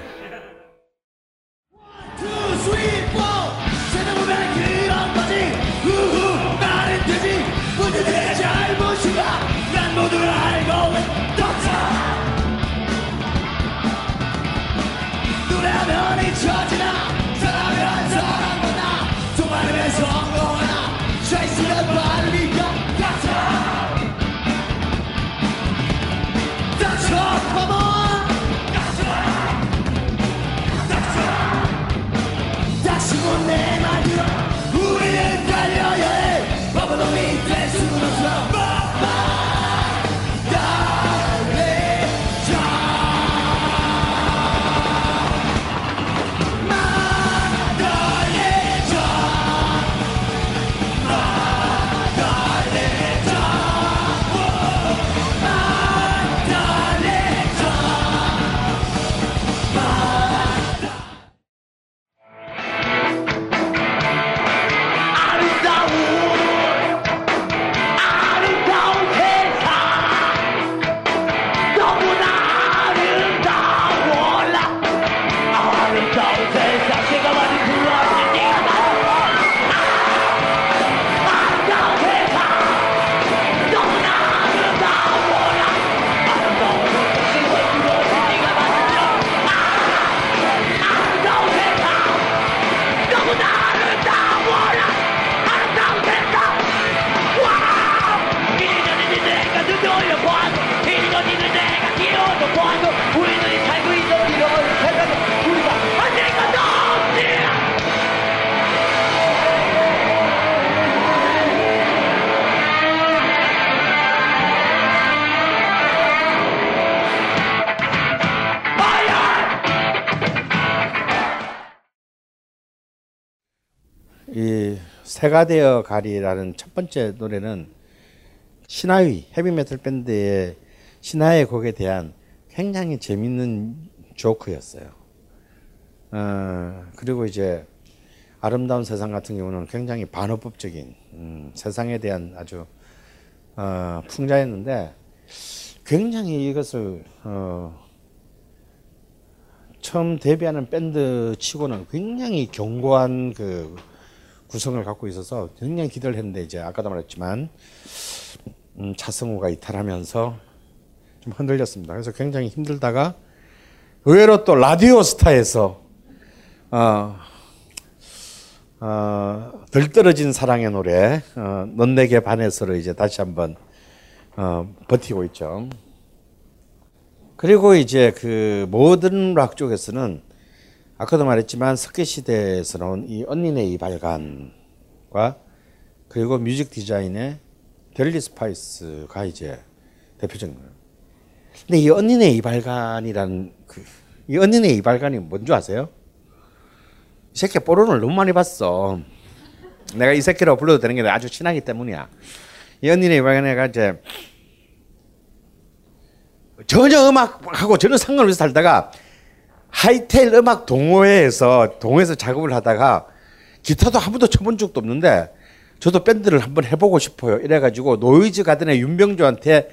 이 새가 되어 가리라는 첫 번째 노래는 신하위 헤비메탈 밴드의 신하의 곡에 대한 굉장히 재밌는 조크였어요. 어, 그리고 이제 아름다운 세상 같은 경우는 굉장히 반어법적인 음, 세상에 대한 아주 어, 풍자였는데 굉장히 이것을 어, 처음 데뷔하는 밴드 치고는 굉장히 견고한 그 구성을 갖고 있어서 굉장히 기대를 했는데 이제 아까도 말했지만 음, 차승우가 이탈하면서 좀 흔들렸습니다. 그래서 굉장히 힘들다가 의외로 또 라디오 스타에서 어, 어, 덜 떨어진 사랑의 노래 어, 넌 내게 반해서를 이제 다시 한번 어, 버티고 있죠. 그리고 이제 그 모든 락 쪽에서는 아까도 말했지만 석기 시대에서 나온 이 언니네 이발관과 그리고 뮤직 디자인의 델리 스파이스가 이제 대표적인 거예요. 근데 이 언니네 이발관이라는 그, 이 언니네 이발관이 뭔지 아세요? 이 새끼 뽀로를 너무 많이 봤어. 내가 이 새끼라고 불러도 되는 게 아주 친하기 때문이야. 이 언니네 이발관이가 이제 전혀 음악하고 전혀 상관없이 살다가 하이텔 음악 동호회에서 동호회에서 작업을 하다가 기타도 한 번도 쳐본 적도 없는데 저도 밴드를 한번 해보고 싶어요. 이래가지고 노이즈 가든의 윤병주한테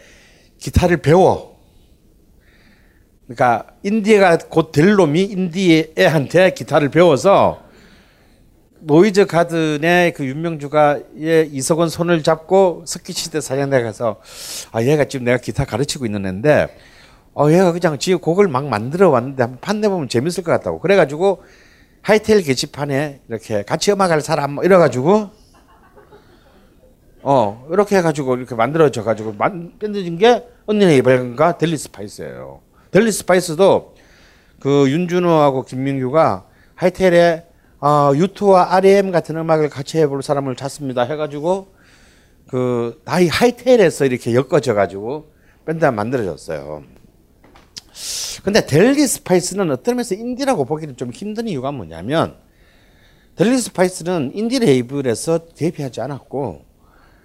기타를 배워. 그러니까 인디애가 곧 될 놈이 인디애한테 기타를 배워서 노이즈 가든의 그 윤병주가 예, 이석원 손을 잡고 석기시대 사장한테 가서 아 얘가 지금 내가 기타 가르치고 있는 애인데 어 얘가 그냥 지금 곡을 막 만들어 왔는데 한번 판 내 보면 재밌을 것 같다고 그래가지고 하이텔 게시판에 이렇게 같이 음악할 사람 뭐 이래가지고 어 이렇게 해가지고 이렇게 만들어져 가지고 만들어진 게 언니네 이발관과 델리 스파이스예요. 델리 스파이스도 그 윤준호하고 김민규가 하이텔에 어, U2와 R.E.M 같은 음악을 같이 해볼 사람을 찾습니다. 해가지고 그 나이 하이텔에서 이렇게 엮어져 가지고 밴드가 만들어졌어요. 근데 델리 스파이스는 어떤 면에서 인디라고 보기는 좀 힘든 이유가 뭐냐면 델리 스파이스는 인디 레이블에서 데뷔하지 않았고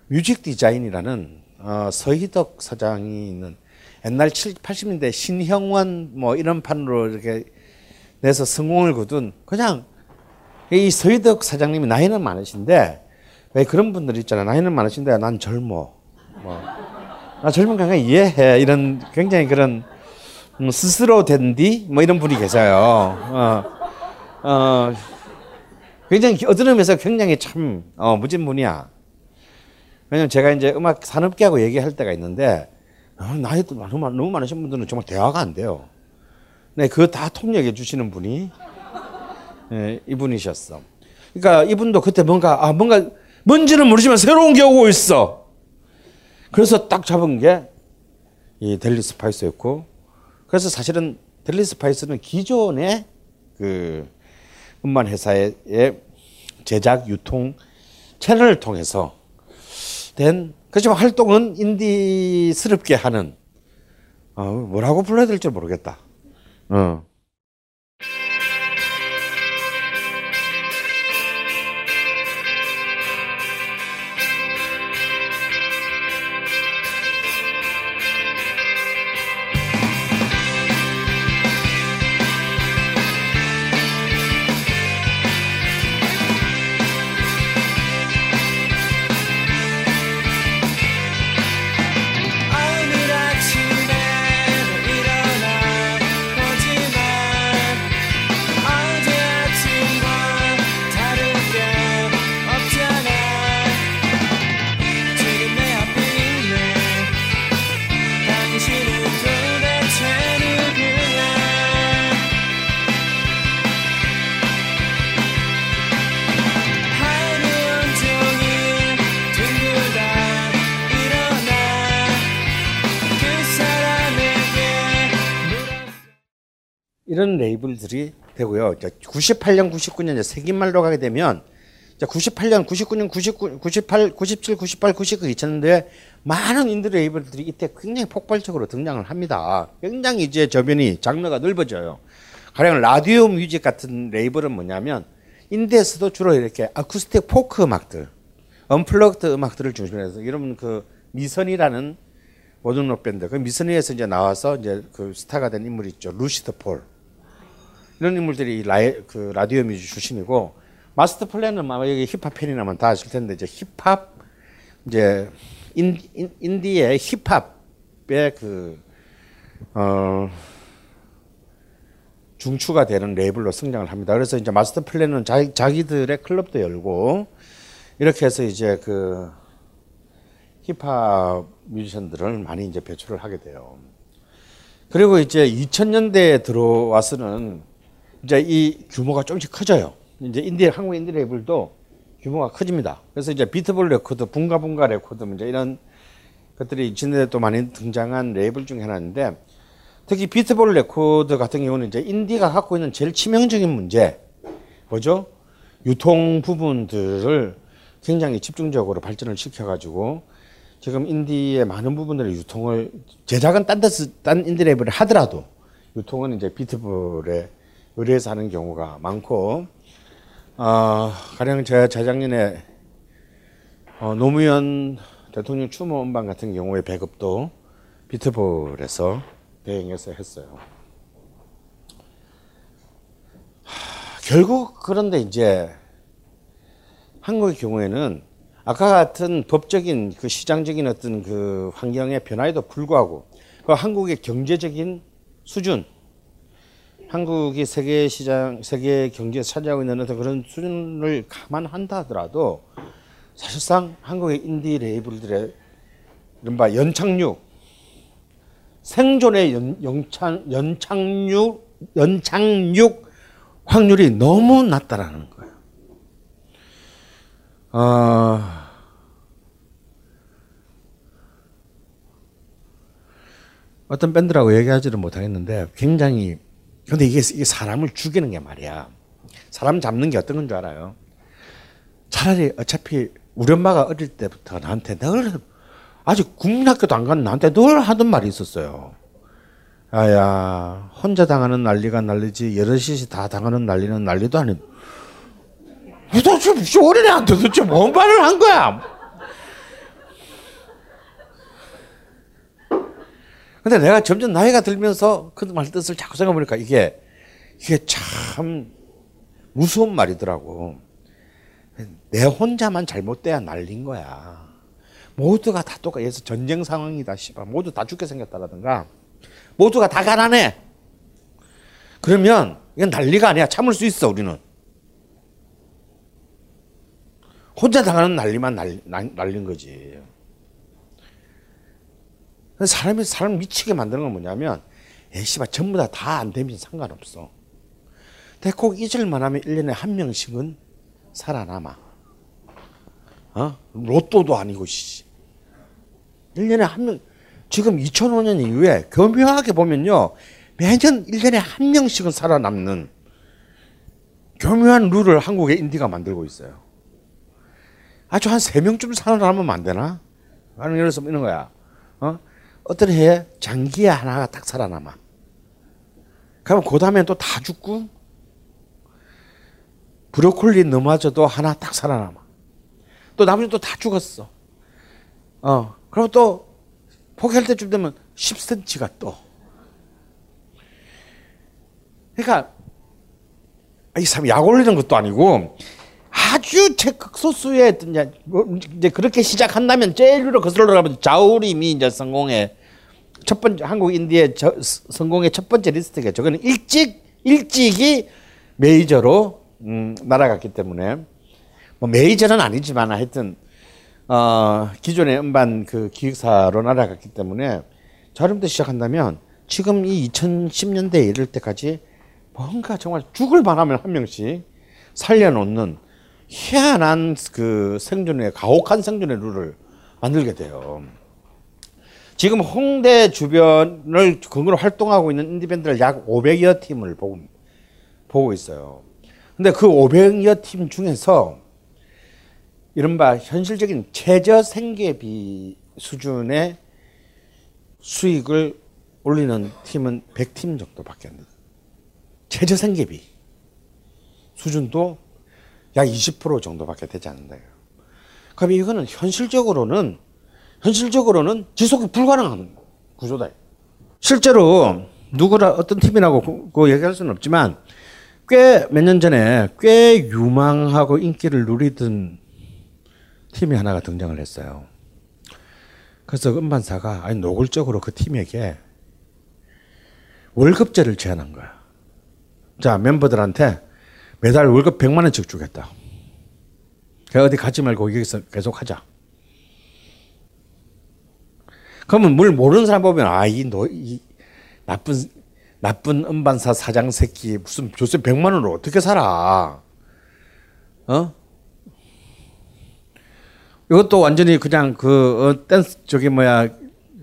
뮤직 디자인이라는 어, 서희덕 사장이 있는 옛날 7, 80년대 신형원 뭐 이런 판으로 이렇게 내서 성공을 거둔 그냥 이 서희덕 사장님이 나이는 많으신데 왜 그런 분들 있잖아. 나이는 많으신데 난 젊어. 뭐 나 젊은 거 이해해. 이런 굉장히 그런 음, 스스로 된디 뭐 이런 분이 계세요. 어, 어, 굉장히 어떤 의미에서 굉장히 참 어, 무진 분이야. 왜냐면 제가 이제 음악 산업계하고 얘기할 때가 있는데 어, 나이도 너무, 너무 많으신 분들은 정말 대화가 안 돼요. 네, 그거 다 통역해 주시는 분이 네, 이분이셨어. 그러니까 이분도 그때 뭔가 아 뭔가 뭔지는 모르지만 새로운 게 오고 있어. 그래서 딱 잡은 게 이 델리 스파이스였고 그래서 사실은 델리 스파이스는 기존의 그 음반 회사의 제작 유통 채널을 통해서 된 그렇지만 활동은 인디스럽게 하는 어, 뭐라고 불러야 될지 모르겠다. 어. 이런 레이블들이 되고요. 이제 98년, 99년 이제 세기말로 가게 되면 이제 98년, 99년, 99, 98, 97, 98, 99, 2000년대에 많은 인디 레이블들이 이때 굉장히 폭발적으로 등장을 합니다. 굉장히 이제 저변이 장르가 넓어져요. 가령 라디오 뮤직 같은 레이블은 뭐냐면 인디에서도 주로 이렇게 아쿠스틱 포크 음악들, unplugged 음악들을 중심으로 해서 이런 그 미선이라는 모던 록 밴드, 그 미선이에서 이제 나와서 이제 그 스타가 된 인물이 있죠. 루시드 폴. 이런 인물들이 라이, 그 라디오 뮤직 출신이고 마스터 플랜은 아마 여기 힙합 팬이라면 다 아실 텐데 이제 힙합 이제 인, 인, 인디의 힙합의 그 어, 중추가 되는 레이블로 성장을 합니다. 그래서 이제 마스터 플랜은 자기, 자기들의 클럽도 열고 이렇게 해서 이제 그 힙합 뮤지션들을 많이 이제 배출을 하게 돼요. 그리고 이제 2000년대에 들어와서는 이제 이 규모가 조금씩 커져요. 이제 인디 한국 인디 레이블도 규모가 커집니다. 그래서 이제 비트볼 레코드, 붕가붕가 레코드 이제 이런 것들이 2000년대 또 많이 등장한 레이블 중에 하나인데 특히 비트볼 레코드 같은 경우는 이제 인디가 갖고 있는 제일 치명적인 문제 뭐죠? 유통 부분들을 굉장히 집중적으로 발전을 시켜가지고 지금 인디의 많은 부분들의 유통을 제작은 딴 데서 딴 인디 레이블을 하더라도 유통은 이제 비트볼에 의뢰해서 하는 경우가 많고 어, 가령 제가 재작년에 어, 노무현 대통령 추모 음반 같은 경우에 배급도 비트볼에서 대행해서 했어요. 하, 결국 그런데 이제 한국의 경우에는 아까 같은 법적인 그 시장적인 어떤 그 환경의 변화에도 불구하고 그 한국의 경제적인 수준, 한국이 세계 시장, 세계 경제에 차지하고 있는 어떤 그런 수준을 감안한다 하더라도 사실상 한국의 인디 레이블들의 이른바 연착륙, 생존의 연, 연착, 연착륙, 연착륙 확률이 너무 낮다라는 거예요. 어, 어떤 밴드라고 얘기하지를 못하겠는데 굉장히 근데 이게, 이게 사람을 죽이는 게 말이야. 사람 잡는 게 어떤 건 줄 알아요? 차라리 어차피 우리 엄마가 어릴 때부터 나한테 늘 아직 국민학교도 안 간 나한테 늘 하던 말이 있었어요. 아야 혼자 당하는 난리가 난리지 여럿이 다 당하는 난리는 난리도 아니. 도대체 어린애한테 도대체 뭔 말을 한 거야? 근데 내가 점점 나이가 들면서 그 말 뜻을 자꾸 생각해보니까 이게 이게 참 무서운 말이더라고. 내 혼자만 잘못돼야 날린 거야. 모두가 다 똑같아. 예서 전쟁 상황이다. 씨발. 모두 다 죽게 생겼다라든가. 모두가 다 가난해. 그러면 이건 난리가 아니야. 참을 수 있어, 우리는. 혼자 당하는 난리만 날, 날, 날린 거지. 사람이 사람 미치게 만드는 건 뭐냐면, 에이, 씨발, 전부 다 다 안 되면 상관없어. 꼭 잊을만 하면 1년에 한 명씩은 살아남아. 어? 로또도 아니고, 씨. 1년에 한 명, 지금 2005년 이후에 교묘하게 보면요. 매년 1년에 한 명씩은 살아남는 교묘한 룰을 한국의 인디가 만들고 있어요. 아주 한세 명쯤 살아남으면 안 되나? 하는 예를 들어서 이런 거야. 어? 어떤 해에 장기에 하나가 딱 살아남아. 그러면 그 다음에 또다 죽고, 브로콜리 넘어져도 하나 딱 살아남아. 또 나머지 또 다 죽었어. 어, 그리고 또 포기할 때쯤 되면 10cm가 또. 그러니까 이 사람 약 올리는 것도 아니고 아주 최극소수의 이제, 뭐 이제 그렇게 시작한다면 제일로 거슬러 가면 자우림이 이제 성공의 첫 번째 한국 인디의 저, 성공의 첫 번째 리스트가 저거는 일찍 일찍이 메이저로 음, 날아갔기 때문에 뭐 메이저는 아니지만 하여튼 어, 기존의 음반 그 기획사로 날아갔기 때문에 저름부터 시작한다면 지금 이 2010년대에 이를 때까지 뭔가 정말 죽을 바라면 한 명씩 살려놓는 희한한 그 생존의 가혹한 생존의 룰을 만들게 돼요. 지금 홍대 주변을 근거로 활동하고 있는 인디밴드를 약 500여 팀을 보고, 보고 있어요. 근데 그 500여 팀 중에서 이른바 현실적인 최저 생계비 수준의 수익을 올리는 팀은 100팀 정도밖에 안 돼요. 최저 생계비 수준도 약 20% 정도밖에 되지 않는다. 그럼 이거는 현실적으로는 현실적으로는 지속이 불가능한 구조다. 실제로 누구라 어떤 팀이라고 그 얘기할 수는 없지만 꽤 몇 년 전에 꽤 유망하고 인기를 누리던 팀이 하나가 등장을 했어요. 그래서 음반사가 아니 노골적으로 그 팀에게 월급제를 제안한 거야. 자 멤버들한테 매달 월급 100만 원씩 주겠다. 어디 가지 말고 여기서 계속 하자. 그러면 뭘 모르는 사람 보면 아이 너이 나쁜 나쁜 음반사 사장 새끼 무슨 조세 100만 원으로 어떻게 살아? 어? 이것도 완전히 그냥 그 어, 댄스 저기 뭐야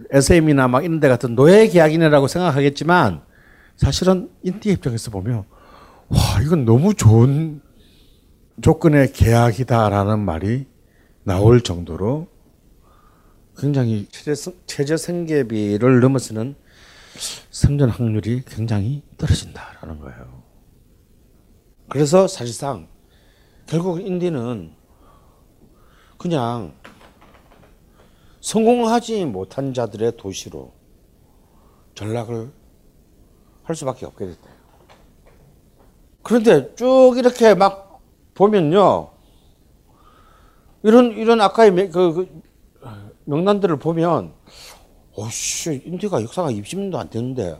SM이나 막 이런 데 같은 노예 계약이네라고 생각하겠지만 사실은 인디 입장에서 보면 와 이건 너무 좋은 조건의 계약이다라는 말이 나올 정도로 굉장히 최저, 생계비를 넘어서는 생존 확률이 굉장히 떨어진다라는 거예요. 그래서 사실상 결국 인디는 그냥 성공하지 못한 자들의 도시로 전락을 할 수밖에 없게 됐다. 그런데 쭉 이렇게 막 보면요. 이런, 이런 아까의 그, 그 명단들을 보면, 오씨, 인디가 역사가 20년도 안 됐는데,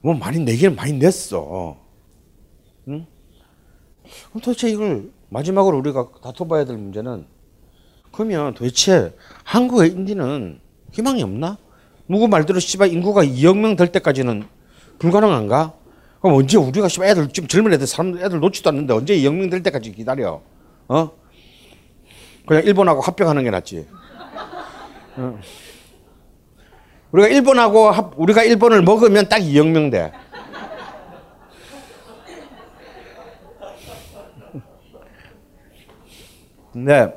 뭐 많이 내기는 많이 냈어. 응? 도대체 이걸 마지막으로 우리가 다퉈봐야 될 문제는 그러면 도대체 한국의 인디는 희망이 없나? 누구 말대로 씨발 인구가 2억 명 될 때까지는 불가능한가? 그럼 언제 우리가 씨발 애들 지금 젊은 애들 사람 애들 놓지도 않는데 언제 2억 명 될 때까지 기다려? 어? 그냥 일본하고 합병하는 게 낫지. 어. 우리가 일본하고 합, 우리가 일본을 먹으면 딱 2억 명 돼. 네.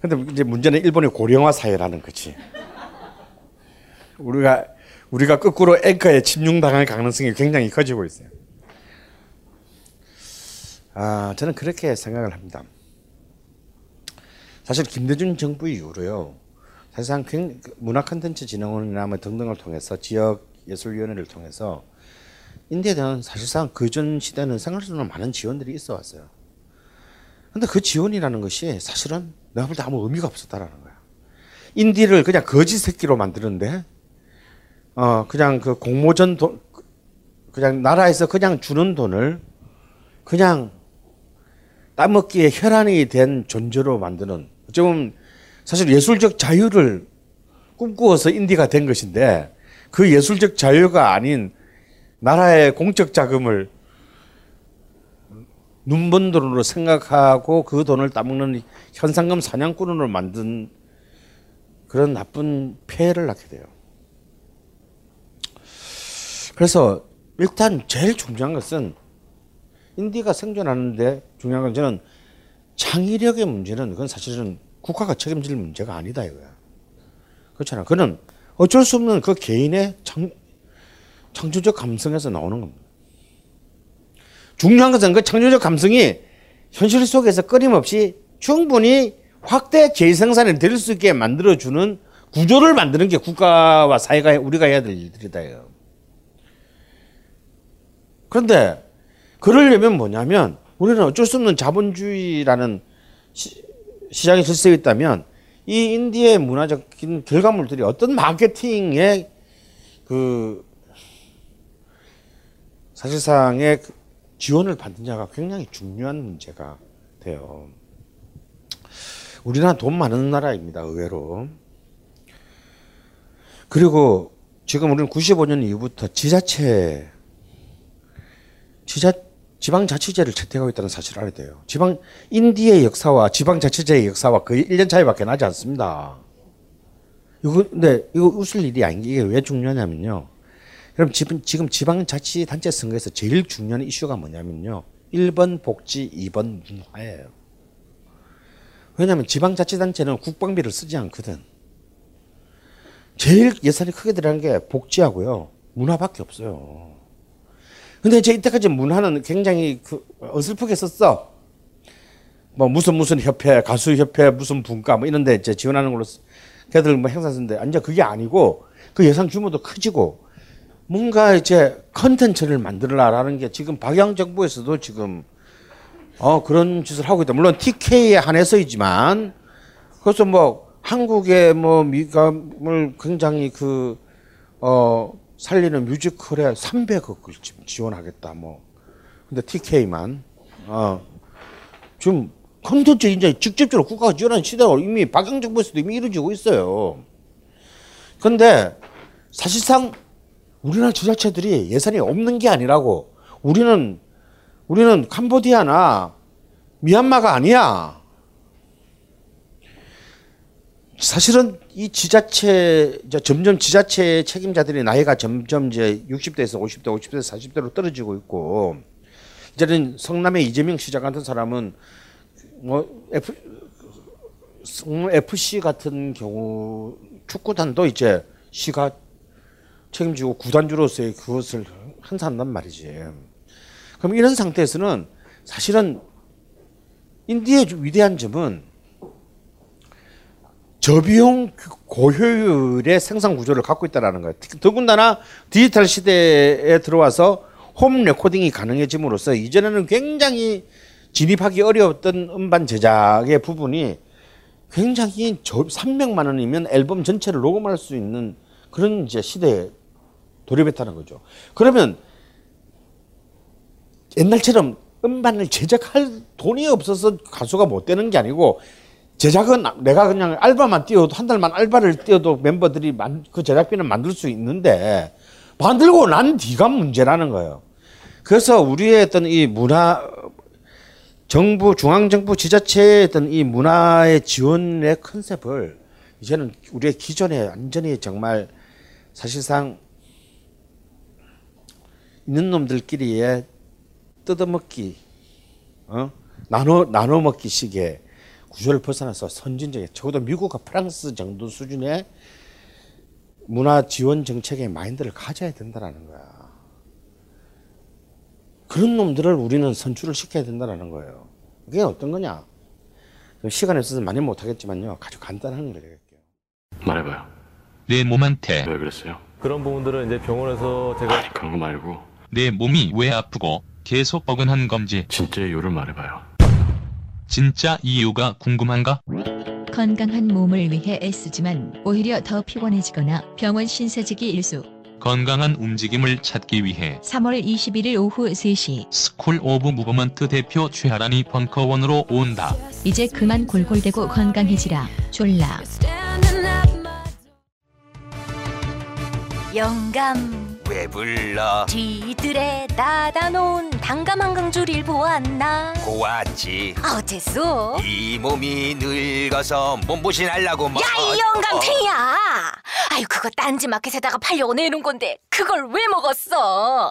근데 이제 문제는 일본의 고령화 사회라는 거지. 우리가 우리가 거꾸로 앵커에 침략당할 가능성이 굉장히 커지고 있어요. 아, 저는 그렇게 생각을 합니다. 사실 김대중 정부 이후로요. 사실상 문화 콘텐츠 진흥원이나 뭐 등등을 통해서 지역 예술위원회를 통해서 인디에 대한 사실상 그전 시대는 생각보다 많은 지원들이 있어 왔어요. 근데 그 지원이라는 것이 사실은 내가 볼 때 아무 의미가 없었다라는 거야. 인디를 그냥 거지 새끼로 만드는데, 어, 그냥 그 공모전 돈, 그냥 나라에서 그냥 주는 돈을 그냥 따먹기에 혈안이 된 존재로 만드는, 어쩌면 사실 예술적 자유를 꿈꾸어서 인디가 된 것인데, 그 예술적 자유가 아닌 나라의 공적 자금을 눈먼 돈으로 생각하고 그 돈을 따먹는 현상금 사냥꾼으로 만든 그런 나쁜 폐해를 낳게 돼요. 그래서 일단 제일 중요한 것은 인디가 생존하는데 중요한 건 저는 창의력의 문제는 그건 사실은 국가가 책임질 문제가 아니다 이거야. 그렇잖아. 그는 어쩔 수 없는 그 개인의 창, 창조적 감성에서 나오는 겁니다. 중요한 것은 그 창조적 감성이 현실 속에서 끊임없이 충분히 확대 재생산이 될수 있게 만들어주는 구조를 만드는 게 국가와 사회가 우리가 해야 될 일들이다. 이거. 그런데 그러려면 뭐냐면 우리는 어쩔 수 없는 자본주의라는 시, 시장이 질서에 있다면 이 인디의 문화적인 결과물들이 어떤 마케팅의 그 사실상의 그 지원을 받느냐가 굉장히 중요한 문제가 돼요. 우리나라 돈 많은 나라입니다, 의외로. 그리고 지금 우리는 95년 이후부터 지자체, 지자, 지방자치제를 채택하고 있다는 사실을 알아야 돼요. 지방, 인디의 역사와 지방자치제의 역사와 거의 1년 차이밖에 나지 않습니다. 이거, 근데 이거 웃을 일이 아닌 게 이게 왜 중요하냐면요. 그럼 지금, 지금 지방자치단체 선거에서 제일 중요한 이슈가 뭐냐면요. 1번 복지, 2번 문화예요. 왜냐하면 지방자치단체는 국방비를 쓰지 않거든. 제일 예산이 크게 들어간 게 복지하고요. 문화밖에 없어요. 근데 이제 이때까지 문화는 굉장히 그 어슬프게 썼어. 뭐 무슨 무슨 협회, 가수 협회, 무슨 분과 뭐 이런데 이제 지원하는 걸로 걔들 뭐 행사 쓰는데 완전 그게 아니고 그 예산 규모도 커지고 뭔가 이제 컨텐츠를 만들어라라는 게 지금 박양 정부에서도 지금 어 그런 짓을 하고 있다. 물론 TK에 한해서이지만 그래서 뭐 한국의 뭐 미감을 굉장히 그 어 살리는 뮤지컬에 300억을 지금 지원하겠다 뭐. 근데 TK만 어 지금 컨텐츠 이제 직접적으로 국가가 지원하는 시대가 이미 박영 정부에서도 이미 이루어지고 있어요. 근데 사실상 우리나라 지자체들이 예산이 없는 게 아니라고 우리는 우리는 캄보디아나 미얀마가 아니야. 사실은 이 지자체 이제 점점 지자체 책임자들의 나이가 점점 이제 60대에서 50대, 50대에서 40대로 떨어지고 있고 이제는 성남의 이재명 시장 같은 사람은 뭐 F, 성남 FC 같은 경우 축구단도 이제 시가 책임지고 구단주로서의 그것을 한산한단 말이지. 그럼 이런 상태에서는 사실은 인디의 위대한 점은 저비용 고효율의 생산 구조를 갖고 있다는 거예요. 더군다나 디지털 시대에 들어와서 홈 레코딩이 가능해짐으로써 이전에는 굉장히 진입하기 어려웠던 음반 제작의 부분이 굉장히 저 300만 원이면 앨범 전체를 녹음할 수 있는 그런 이제 시대에 돌입했다는 거죠. 그러면 옛날처럼 음반을 제작할 돈이 없어서 가수가 못 되는 게 아니고 제작은 내가 그냥 알바만 띄워도 한 달만 알바를 띄워도 멤버들이 만, 그 제작비는 만들 수 있는데 만들고 난 뒤가 문제라는 거예요. 그래서 우리의 어떤 이 문화 정부 중앙정부 지자체의 어떤 이 문화의 지원의 컨셉을 이제는 우리의 기존에 완전히 정말 사실상 있는 놈들끼리의 뜯어먹기, 어? 나눠 나눠 먹기식의 구조를 벗어나서 선진적인 적어도 미국과 프랑스 정도 수준의 문화 지원 정책의 마인드를 가져야 된다라는 거야. 그런 놈들을 우리는 선출을 시켜야 된다라는 거예요. 그게 어떤 거냐? 시간이 없어서 많이 못하겠지만요. 아주 간단한 걸 얘기할게요. 말해봐요. 내 몸한테 왜 그랬어요? 그런 부분들은 이제 병원에서 제가 아니 그런 거 말고 내 몸이 왜 아프고 계속 어근한 건지 진짜 이유를 말해봐요. 진짜 이유가 궁금한가? 건강한 몸을 위해 애쓰지만 오히려 더 피곤해지거나 병원 신세지기 일수. 건강한 움직임을 찾기 위해 3월 21일 오후 3시 스쿨 오브 무브먼트 대표 최하란이 벙커원으로 온다. 이제 그만 골골대고 건강해지라 졸라 영감 왜 불러? 뒤뜰에 따다 놓은 당감 한강줄일 보았나 고왔지. 어째서 이 몸이 늙어서 몸보신하려고 뭐. 야이 영감탱이야 아유 그거 딴지 마켓에다가 팔려고 내놓은 건데 그걸 왜 먹었어 어?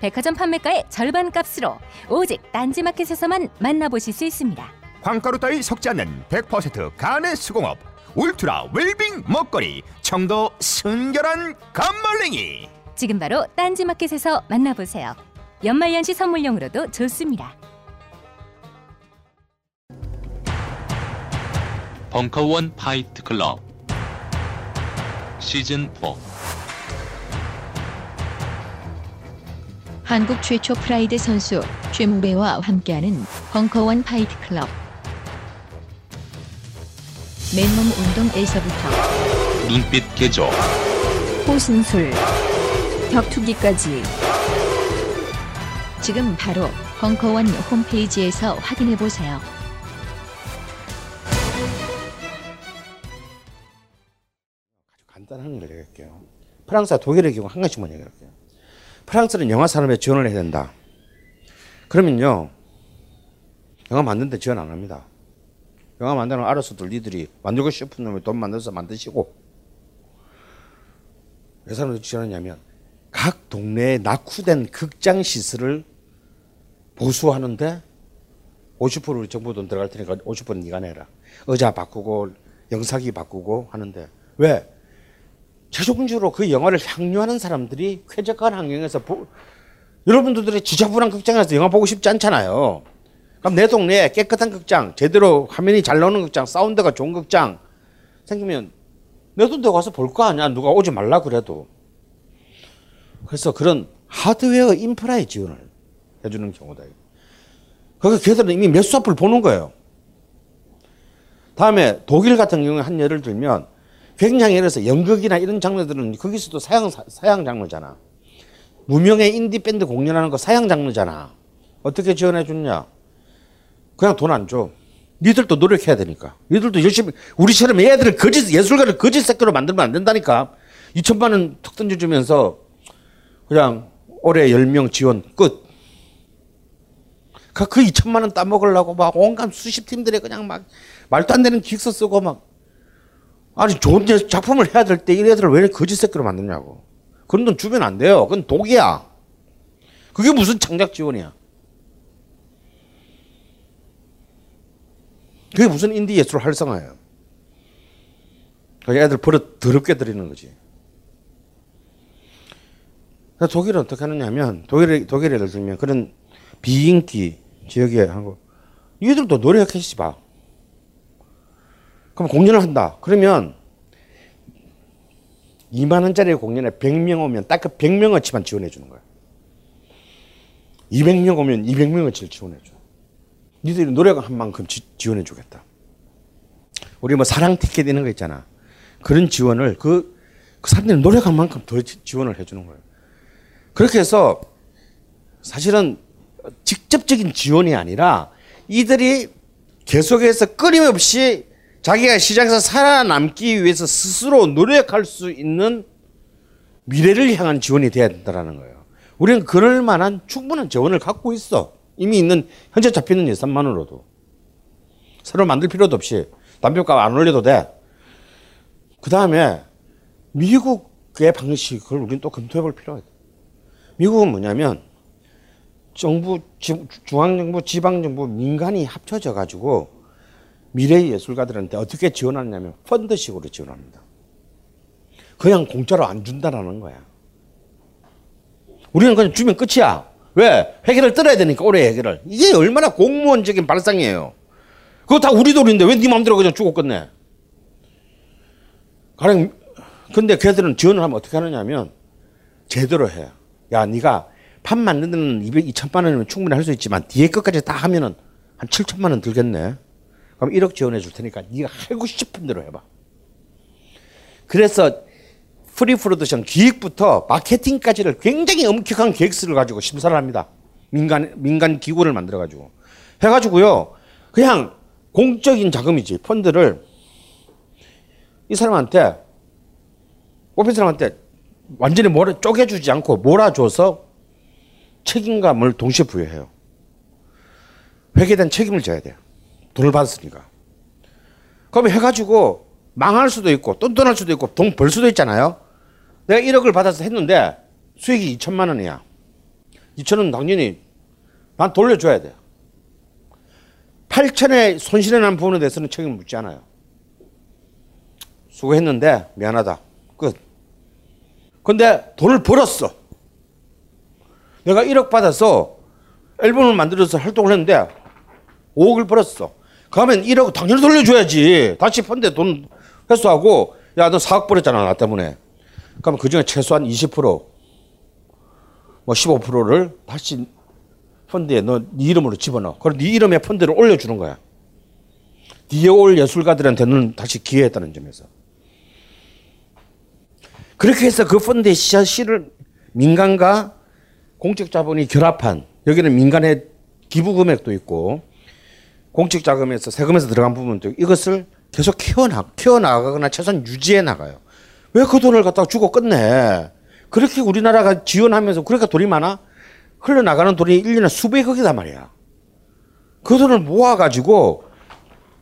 백화점 판매가의 절반 값으로 오직 딴지마켓에서만 만나보실 수 있습니다. 황가루 따위 섞지 않는 100% 간의 수공업 울트라 웰빙 먹거리 청도 순결한 감말랭이 지금 바로 딴지마켓에서 만나보세요. 연말연시 선물용으로도 좋습니다. 벙커원 Fight Club 시즌 4 한국 최초 PRIDE 선수 최무배와 함께하는 벙커원 Fight Club 맨몸 운동에서부터 눈빛 개조 호신술 격투기까지 지금 바로 벙커원 홈페이지에서 확인해 보세요. 간단한 걸 얘기할게요. 프랑스와 독일의 경우 한 가지만 얘기할게요. 프랑스는 영화 산업에 지원을 해야 된다. 그러면요. 영화 만드는데 지원 안 합니다. 영화 만드는 거 알아서들 니들이 만들고 싶은 놈이 돈 만들어서 만드시고 왜 사람들이 지원하냐면 각 동네에 낙후된 극장 시설을 보수하는데 50% 우리 정부 돈 들어갈 테니까 50%는 네가 내라. 의자 바꾸고 영사기 바꾸고 하는데 왜? 최종적으로 그 영화를 향유하는 사람들이 쾌적한 환경에서 보, 여러분들이 지저분한 극장에서 영화 보고 싶지 않잖아요. 그럼 내 동네에 깨끗한 극장, 제대로 화면이 잘 나오는 극장, 사운드가 좋은 극장 생기면 내 돈도 가서 볼 거 아니야. 누가 오지 말라 그래도. 그래서 그런 하드웨어 인프라의 지원을 해주는 경우다. 그러니까 걔들은 이미 몇 수업을 보는 거예요. 다음에 독일 같은 경우에 한 예를 들면 굉장히 예를 들어서 연극이나 이런 장르들은 거기서도 사양, 사양 장르잖아. 무명의 인디 밴드 공연하는 거 사양 장르잖아. 어떻게 지원해 주냐? 그냥 돈 안 줘. 니들도 노력해야 되니까. 니들도 열심히 우리처럼 애들을 거짓 예술가를 거짓 새끼로 만들면 안 된다니까. 2천만 원턱 던져주면서 그냥 올해 10명 지원 끝. 그 2천만 원 따먹으려고 막 온갖 수십 팀들이 그냥 막 말도 안 되는 기획서 쓰고 막 아니 좋은 작품을 해야 될 때 이 애들을 왜 거짓 새끼로 만드냐고. 그런 돈 주면 안 돼요. 그건 독이야. 그게 무슨 창작 지원이야. 그게 무슨 인디 예술 활성화예요. 애들 버릇 더럽게 들이는 거지. 독일은 어떻게 하느냐면 독일 독일 예를 들면 그런 비인기 지역에 하고 얘들도 노력해지 봐. 그럼 공연을 한다. 그러면 2만 원짜리 공연에 100명 오면 딱 그 100명어치만 지원해 주는 거야. 200명 오면 200명어치를 지원해 줘. 니들이 노력한 만큼 지, 지원해 주겠다. 우리 뭐 사랑 티켓 이런 거 있잖아. 그런 지원을 그, 그 사람들이 노력한 만큼 더 지원을 해 주는 거예요. 그렇게 해서 사실은 직접적인 지원이 아니라 이들이 계속해서 끊임없이 자기가 시장에서 살아남기 위해서 스스로 노력할 수 있는 미래를 향한 지원이 돼야 된다는 거예요. 우리는 그럴 만한 충분한 재원을 갖고 있어. 이미 있는 현재 잡히는 예산만으로도 새로 만들 필요도 없이 담배값 안 올려도 돼. 그 다음에 미국의 방식을 우리는 또 검토해 볼 필요가 있다. 미국은 뭐냐면 정부, 지- 중앙 정부, 지방 정부, 민간이 합쳐져 가지고 미래 예술가들한테 어떻게 지원하냐면 펀드식으로 지원합니다. 그냥 공짜로 안 준다라는 거야. 우리는 그냥 주면 끝이야. 왜? 회계를 떨어야 되니까 올해 회계를. 이게 얼마나 공무원적인 발상이에요. 그거 다 우리 돈인데 왜 네 마음대로 그냥 주고 끝내? 가령 근데 걔들은 지원을 하면 어떻게 하느냐면 제대로 해. 야, 네가 판 만드는 데는 200, 2천만 원이면 충분히 할 수 있지만 뒤에 끝까지 다 하면은 한 7천만 원 들겠네. 그럼 1억 지원해 줄 테니까 네가 하고 싶은 대로 해봐. 그래서 pre-production 기획부터 마케팅까지를 굉장히 엄격한 계획서를 가지고 심사를 합니다. 민간 민간 기구를 만들어 가지고 해 가지고요. 그냥 공적인 자금이지 펀드를 이 사람한테 뽑힌 사람한테 완전히 몰아 쪼개주지 않고 몰아줘서 책임감을 동시에 부여해요. 회계된 책임을 져야 돼요. 돈을 받았으니까. 그럼 해가지고 망할 수도 있고 똔똔할 수도 있고 돈 벌 수도 있잖아요. 내가 1억을 받아서 했는데 수익이 2천만 원이야. 2천은 당연히 난 돌려줘야 돼. 8천에 손실이 난 부분에 대해서는 책임을 묻지 않아요. 수고했는데 미안하다. 끝. 근데 돈을 벌었어. 내가 1억 받아서 앨범을 만들어서 활동을 했는데 5억을 벌었어. 그러면 1억 당연히 돌려줘야지. 다시 펀드에 돈 회수하고 야 너 4억 벌었잖아 나 때문에. 그러면 그중에 최소한 20%, 뭐 15%를 다시 펀드에 너 네 이름으로 집어넣어. 그럼 네 이름의 펀드를 올려주는 거야. 뒤에 올 예술가들한테는 다시 기회했다는 점에서. 그렇게 해서 그 펀드의 시를 민간과 공적 자본이 결합한 여기는 민간의 기부 금액도 있고 공적 자금에서 세금에서 들어간 있고 이것을 계속 키워나 키워나가거나 최소한 유지해 나가요. 왜 그 돈을 갖다가 주고 끝내? 그렇게 우리나라가 지원하면서 그러니까 돈이 많아? 흘러나가는 돈이 1년에 수백억이단 말이야. 그 돈을 모아가지고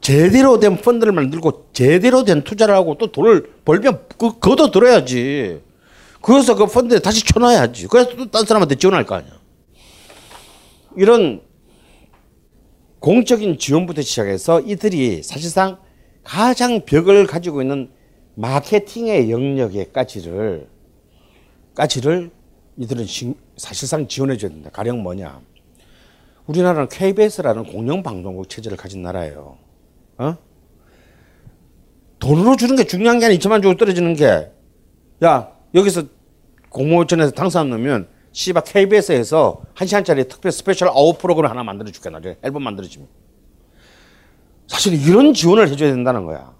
제대로 된 펀드를 만들고 제대로 된 투자를 하고 또 돈을 벌면 그, 걷어 들어야지. 그래서 그 펀드에 다시 쳐놔야지. 그래서 또 다른 사람한테 지원할 거 아니야. 이런 공적인 지원부터 시작해서 이들이 사실상 가장 벽을 가지고 있는 마케팅의 영역의 가치를 가치를 이들은 시- 사실상 지원해 줘야 된다. 가령 뭐냐? 우리나라는 KBS라는 공영 방송국 체제를 가진 나라예요. 어? 돈으로 주는 게 중요한 게 아니라 2천만 주고 떨어지는 게, 야, 여기서 공모전에서 당선 넣으면, 씨발, KBS에서 한 시간짜리 특별 special 아웃 프로그램 하나 만들어 줄게, 나중에. 앨범 만들어 주면. 사실 이런 지원을 해줘야 된다는 거야.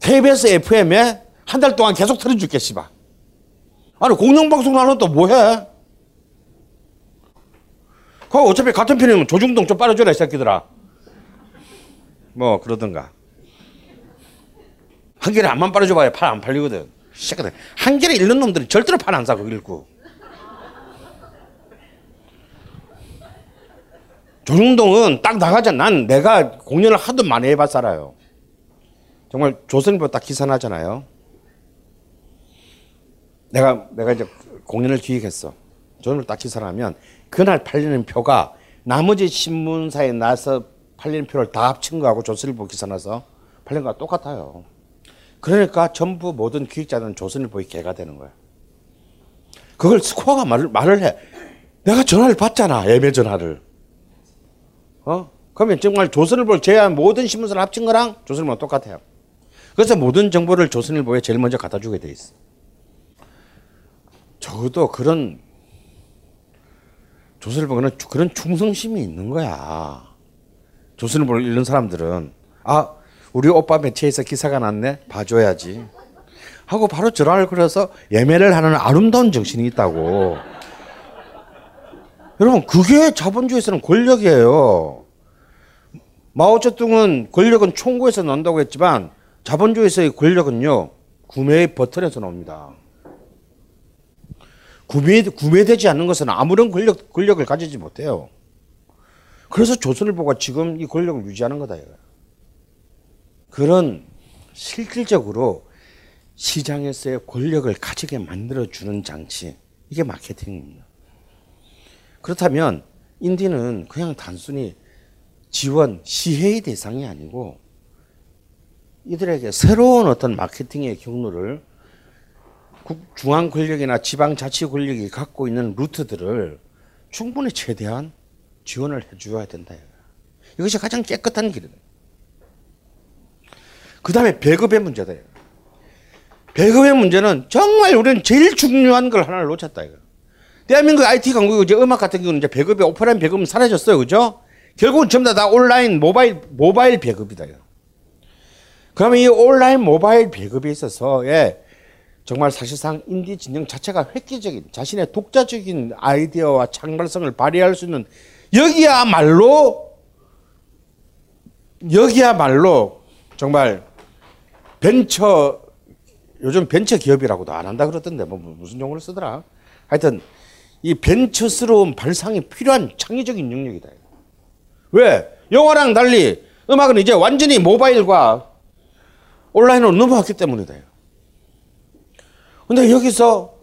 KBS FM에 한 달 동안 계속 틀어줄게, 씨발. 아니, 공영방송 나는 또 뭐해? 그 어차피 같은 편이면 조중동 좀 빨아줘라, 이 새끼들아. 뭐, 그러든가. 한 개를 안만 빨아줘봐야 팔 안 팔리거든. 새끼들. 한 개를 잃는 놈들은 절대로 팔 안 사, 그거 읽고. 조중동은 딱 나가자. 난 내가 공연을 하도 많이 해봤 살아요. 정말 조선일보 딱 기사 나잖아요. 내가 내가 이제 공연을 기획했어. 조선일보 딱 기사를 하면 그날 팔리는 표가 나머지 신문사에 나서 팔리는 표를 다 합친 거하고 조선일보 기사 나서 팔린 거랑 똑같아요. 그러니까 전부 모든 기획자는 조선일보의 개가 되는 거야. 그걸 스코어가 말을, 말을 해. 내가 전화를 받잖아. 예매 전화를. 어? 그러면 정말 조선일보를 제외한 모든 신문사를 합친 거랑 조선일보는 똑같아요. 그래서 모든 정보를 조선일보에 제일 먼저 갖다 주게 돼 있어. 적어도 그런 조선일보는 그런 충성심이 있는 거야. 조선일보를 읽는 사람들은 아 우리 오빠 매체에서 기사가 났네 봐줘야지 하고 바로 전화를 걸어서 예매를 하는 아름다운 정신이 있다고. 여러분 그게 자본주의에서는 권력이에요. 마오쩌둥은 권력은 총구에서 나온다고 했지만 자본주의에서의 권력은요 구매의 버튼에서 나옵니다. 구매 구매되지 않는 것은 아무런 권력 권력을 가지지 못해요. 그래서 조선일보가 지금 이 권력을 유지하는 거다 이거. 그런 실질적으로 시장에서의 권력을 가지게 만들어 주는 장치 이게 마케팅입니다. 그렇다면 인디는 그냥 단순히 지원, 시혜의 대상이 아니고 이들에게 새로운 어떤 마케팅의 경로를 국- 중앙 권력이나 지방 자치 권력이 갖고 있는 루트들을 충분히 최대한 지원을 해줘야 된다. 이것이 가장 깨끗한 길이다. 그 다음에 배급의 문제다. 배급의 문제는 정말 우리는 제일 중요한 걸 하나를 놓쳤다. 대한민국 IT 강국이 이제 음악 같은 경우는 이제 배급이 오프라인 배급은 사라졌어요. 그죠? 결국은 전부 다, 다 온라인 모바일, 모바일 배급이다. 그러면 이 온라인 모바일 배급에 있어서, 예, 정말 사실상 인디 진영 자체가 획기적인 자신의 독자적인 아이디어와 창발성을 발휘할 수 있는 여기야말로 여기야말로 정말 벤처 요즘 벤처 기업이라고도 안 한다 그러던데 뭐 무슨 용어를 쓰더라. 하여튼 이 벤처스러운 발상이 필요한 창의적인 영역이다. 왜? 영화랑 달리 음악은 이제 완전히 모바일과 온라인으로 넘어왔기 때문이다. 근데 여기서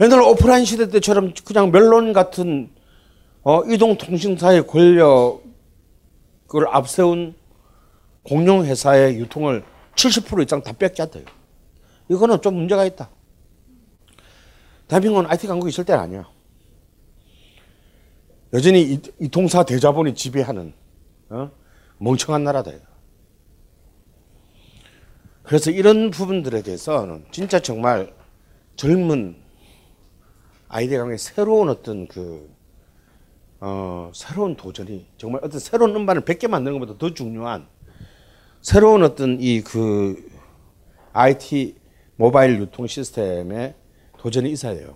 옛날 오프라인 시대 때처럼 그냥 멜론 같은 어, 이동통신사의 권력을 앞세운 공룡회사의 유통을 70% 이상 다 뺏겼대요. 이거는 좀 문제가 있다. 대한민국은 IT 강국이 있을 때는 아니야. 여전히 이, 이 동사 대자본이 지배하는 어? 멍청한 나라다. 그래서 이런 부분들에 대해서는 진짜 정말 젊은 아이들 강의 새로운 어떤 그, 어, 새로운 도전이 정말 어떤 새로운 음반을 100개 만드는 것보다 더 중요한 새로운 어떤 이 그 IT 모바일 유통 시스템에 도전이 있어야 돼요.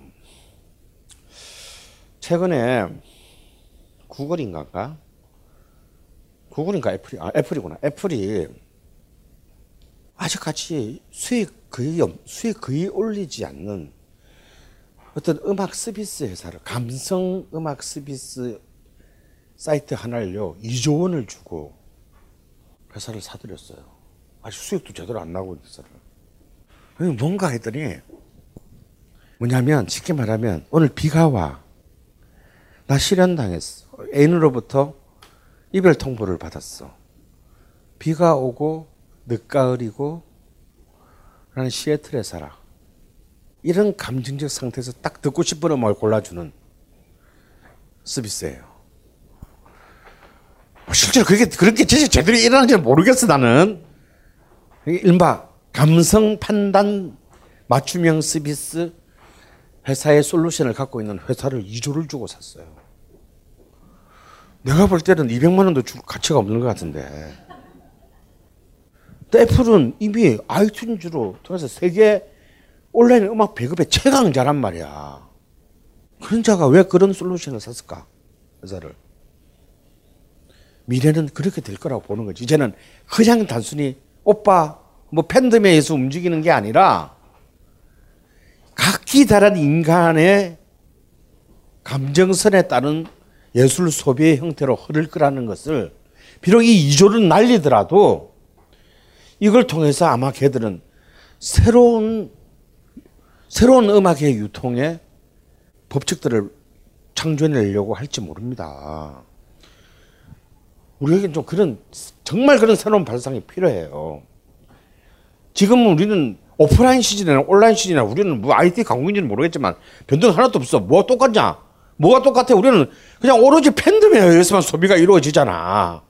최근에 구글인가? 구글인가 애플이 아 애플이구나. 애플이 아직까지 수익 거의 없- 수익 거의 올리지 않는 어떤 음악 서비스 회사를 감성 음악 서비스 사이트 하나를요 2조 원을 주고 회사를 사들였어요. 아직 수익도 제대로 안 나고 회사를. 뭔가 했더니 뭐냐면 쉽게 말하면 오늘 비가 와. 나 실현 당했어. 애인으로부터 이별 통보를 받았어. 비가 오고 늦가을이고 나는 시애틀에 살아. 이런 감정적 상태에서 딱 듣고 싶은 음악을 골라주는 서비스예요. 뭐 실제로 그게 그렇게 진짜 제대로 일어나는지 모르겠어 나는. 이른바 감성 판단 맞춤형 서비스 회사의 솔루션을 갖고 있는 회사를 2조를 주고 샀어요. 내가 볼 때는 200만 원도 줄 가치가 없는 것 같은데. 또 애플은 이미 아이튠즈로 통해서 세계 온라인 음악 배급의 최강자란 말이야. 그런 자가 왜 그런 솔루션을 샀을까? 회사를. 미래는 그렇게 될 거라고 보는 거지. 이제는 그냥 단순히 오빠 뭐 팬덤에서 움직이는 게 아니라 각기 다른 인간의 감정선에 따른 예술 소비의 형태로 흐를 거라는 것을 비록 이 이조를 날리더라도 이걸 통해서 아마 걔들은 새로운 새로운 음악의 유통에 법칙들을 창조해내려고 할지 모릅니다. 우리에겐 좀 그런 정말 그런 새로운 발상이 필요해요. 지금은 우리는 오프라인 시즌이나 온라인 시즌이나 우리는 뭐 IT 강국인지는 모르겠지만 변동 하나도 없어. 뭐가 똑같냐? 뭐가 똑같아? 우리는 그냥 오로지 팬덤에 의해서만 소비가 이루어지잖아.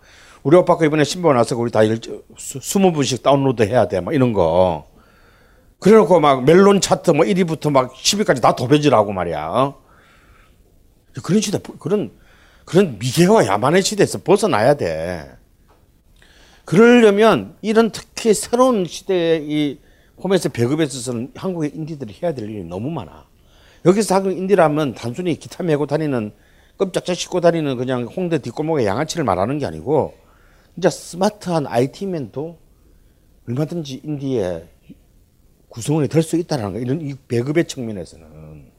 우리 오빠가 이번에 신발 나서 우리 다 일, 수, 20분씩 다운로드 해야 돼. 막 이런 거. 그래놓고 막 멜론 차트 뭐 1위부터 막 10위까지 다 도배질하고 말이야. 어? 그런 시대, 그런, 그런 미개와 야만의 시대에서 벗어나야 돼. 그러려면 이런 특히 새로운 시대의 이 홈에서 배급에 있어서는 한국의 인디들이 해야 될 일이 너무 많아. 여기서 한국 인디라면 단순히 기타 메고 다니는 깜짝짝 씻고 다니는 그냥 홍대 뒷골목의 양아치를 말하는 게 아니고 진짜 스마트한 IT맨도 얼마든지 인디의 구성원이 될 수 있다는 거 이런 이 배급의 측면에서는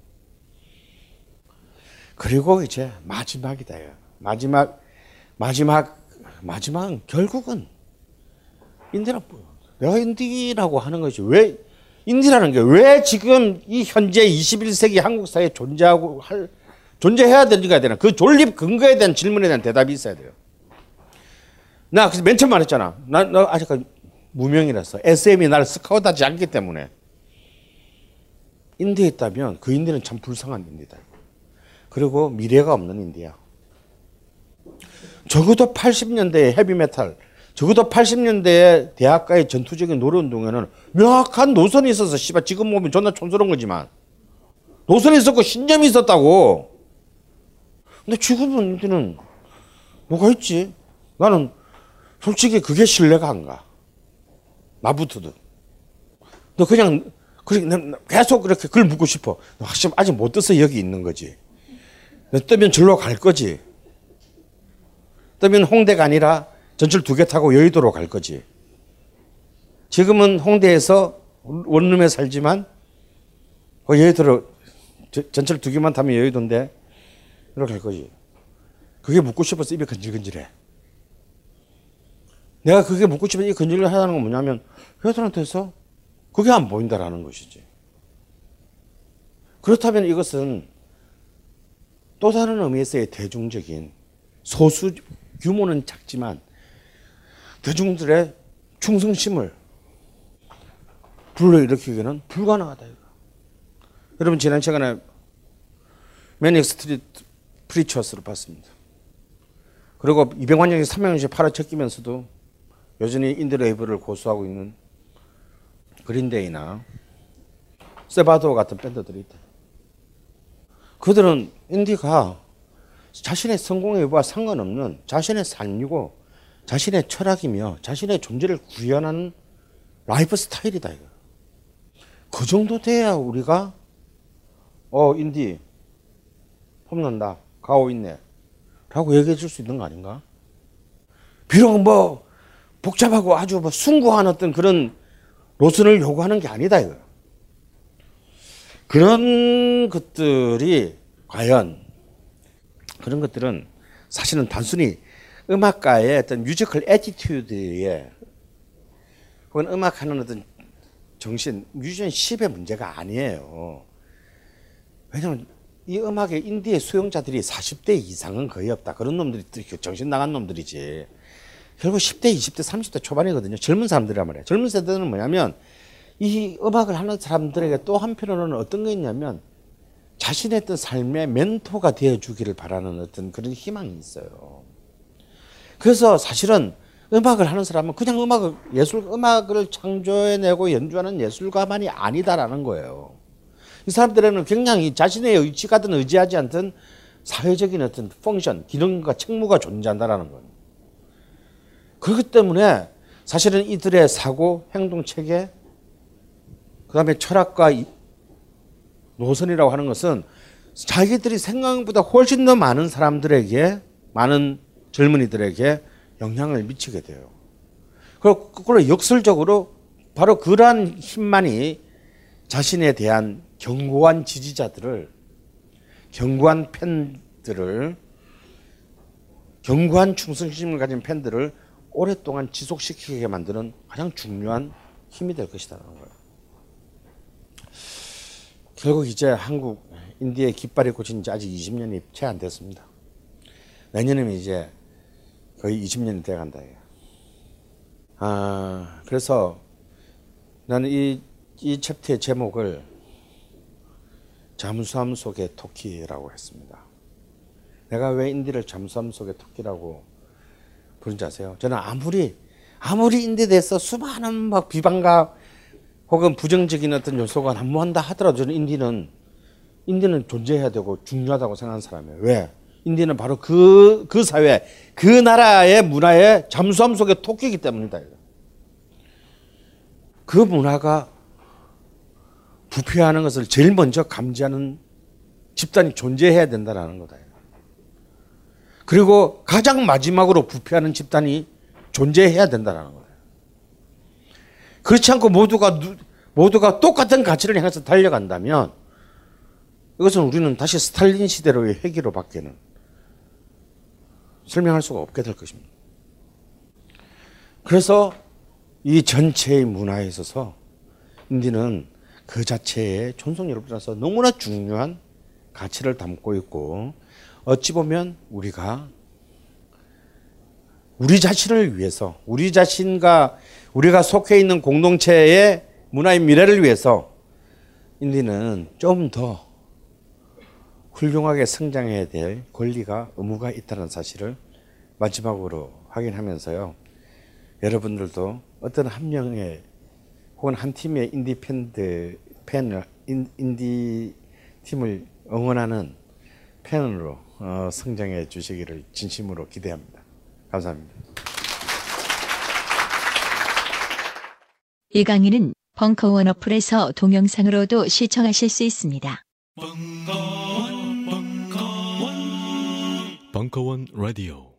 그리고 이제 마지막이다. 마지막 마지막 마지막 결국은 인디라 내가 인디라고 하는 것이 왜 인디라는 게 왜 지금 이 현재 21세기 한국 사회에 존재하고 할 존재해야 되는가 되나 그 존립 근거에 대한 질문에 대한 대답이 있어야 돼요. 나 그래서 맨 처음 말했잖아. 나, 나 아직까지 무명이라서 SM이 나를 스카우트하지 않기 때문에 인디에 있다면 그 인디는 참 불쌍한 인디다. 그리고 미래가 없는 인디야. 적어도 80년대의 헤비메탈, 적어도 80년대의 대학가의 전투적인 노래운동에는 명확한 노선이 있어서 씨발 지금 보면 존나 촌스러운 거지만 노선이 있었고 신념이 있었다고. 근데 지금은 인디는 뭐가 있지? 나는 솔직히 그게 신뢰가 안 가. 나부터도. 너 그냥 그렇게 계속 그렇게 글 묻고 싶어. 너 확실히 아직 못 떠서 여기 있는 거지. 너 뜨면 절로 갈 거지. 뜨면 홍대가 아니라 전철 두 개 타고 여의도로 갈 거지. 지금은 홍대에서 원룸에 살지만 어, 여의도로 저- 전철 두 개만 타면 여의도인데 이렇게 갈 거지. 그게 묻고 싶어서 입이 건질건질해. 내가 그게 묻고 싶은 이 근질을 하다는 건 뭐냐면 회사한테서 그게 안 보인다라는 것이지. 그렇다면 이것은 또 다른 의미에서의 대중적인 소수 규모는 작지만 대중들의 충성심을 불러일으키기는 불가능하다. 이거. 여러분 지난 시간에 Manic Street Preachers를 봤습니다. 그리고 200만 명이 300만씩 팔아제끼면서도 여전히 인디 레이블을 고수하고 있는 Green Day나 Sebadoh 같은 밴드들이 있다. 그들은 인디가 자신의 성공의 여부와 상관없는 자신의 삶이고 자신의 철학이며 자신의 존재를 구현하는 라이프 스타일이다 이거. 그 정도 돼야 우리가 어 인디 폼난다 가오 있네 라고 얘기해 줄 수 있는 거 아닌가? 비록 뭐 복잡하고 아주 뭐 숭고한 어떤 그런 노선을 요구하는 게 아니다 이거. 그런 것들이 과연 그런 것들은 사실은 단순히 음악가의 어떤 musical attitude의 혹은 음악하는 어떤 정신, musicianship의 문제가 아니에요. 왜냐면 이 음악의 인디의 수용자들이 40대 이상은 거의 없다. 그런 놈들이 정신 나간 놈들이지. 결국 10대, 20대, 30대 초반이거든요. 젊은 사람들이란 말이에요. 젊은 세대는 뭐냐면 이 음악을 하는 사람들에게 또 한편으로는 어떤 게 있냐면 자신의 어떤 삶의 멘토가 되어주기를 바라는 어떤 그런 희망이 있어요. 그래서 사실은 음악을 하는 사람은 그냥 음악을 예술 음악을 창조해내고 연주하는 예술가만이 아니다라는 거예요. 이 사람들에는 굉장히 자신의 의지가든 의지하지 않든 사회적인 어떤 펑션, 기능과 책무가 존재한다라는 거예요. 그렇기 때문에 사실은 이들의 사고, 행동 체계, 그 다음에 철학과 노선이라고 하는 것은 자기들이 생각보다 훨씬 더 많은 사람들에게, 많은 젊은이들에게 영향을 미치게 돼요. 그리고 역설적으로 바로 그러한 힘만이 자신에 대한 견고한 지지자들을, 견고한 팬들을, 견고한 충성심을 가진 팬들을 오랫동안 지속시키게 만드는 가장 중요한 힘이 될 것이다라는 거예요. 결국 이제 한국 인디의 깃발이 꽂힌 지 아직 20년이 채 안 됐습니다. 내년이면 이제 거의 20년이 돼 간다. 아, 그래서 나는 이, 이 챕터의 제목을 잠수함 속의 토끼라고 했습니다. 내가 왜 인디를 잠수함 속의 토끼라고 부른지 아세요? 저는 아무리 아무리 인디에 대해서 수많은 막 비방과 혹은 부정적인 어떤 요소가 난무한다 하더라도 저는 인디는 인디는 존재해야 되고 중요하다고 생각하는 사람이에요. 왜? 인디는 바로 그, 그 사회, 그 나라의 문화의 잠수함 속의 토끼이기 때문이다. 그 문화가 부패하는 것을 제일 먼저 감지하는 집단이 존재해야 된다는 거다. 그리고 가장 마지막으로 부패하는 집단이 존재해야 된다는 거예요. 그렇지 않고 모두가 모두가 똑같은 가치를 향해서 달려간다면 이것은 우리는 다시 스탈린 시대로의 회기로 밖에는 설명할 수가 없게 될 것입니다. 그래서 이 전체의 문화에 있어서 인디는 그 자체의 존속 여러분이라서 너무나 중요한 가치를 담고 있고 어찌 보면 우리가 우리 자신을 위해서 우리 자신과 우리가 속해 있는 공동체의 문화의 미래를 위해서 인디는 좀더 훌륭하게 성장해야 될 권리가 의무가 있다는 사실을 마지막으로 확인하면서요. 여러분들도 어떤 한 명의 혹은 한 팀의 인디 팬들 팬을 인, 인디 팀을 응원하는 팬으로 어, 성장해 주시기를 진심으로 기대합니다. 감사합니다. 이 강의는 벙커원 어플에서 동영상으로도 시청하실 수 있습니다. 벙커 원 라디오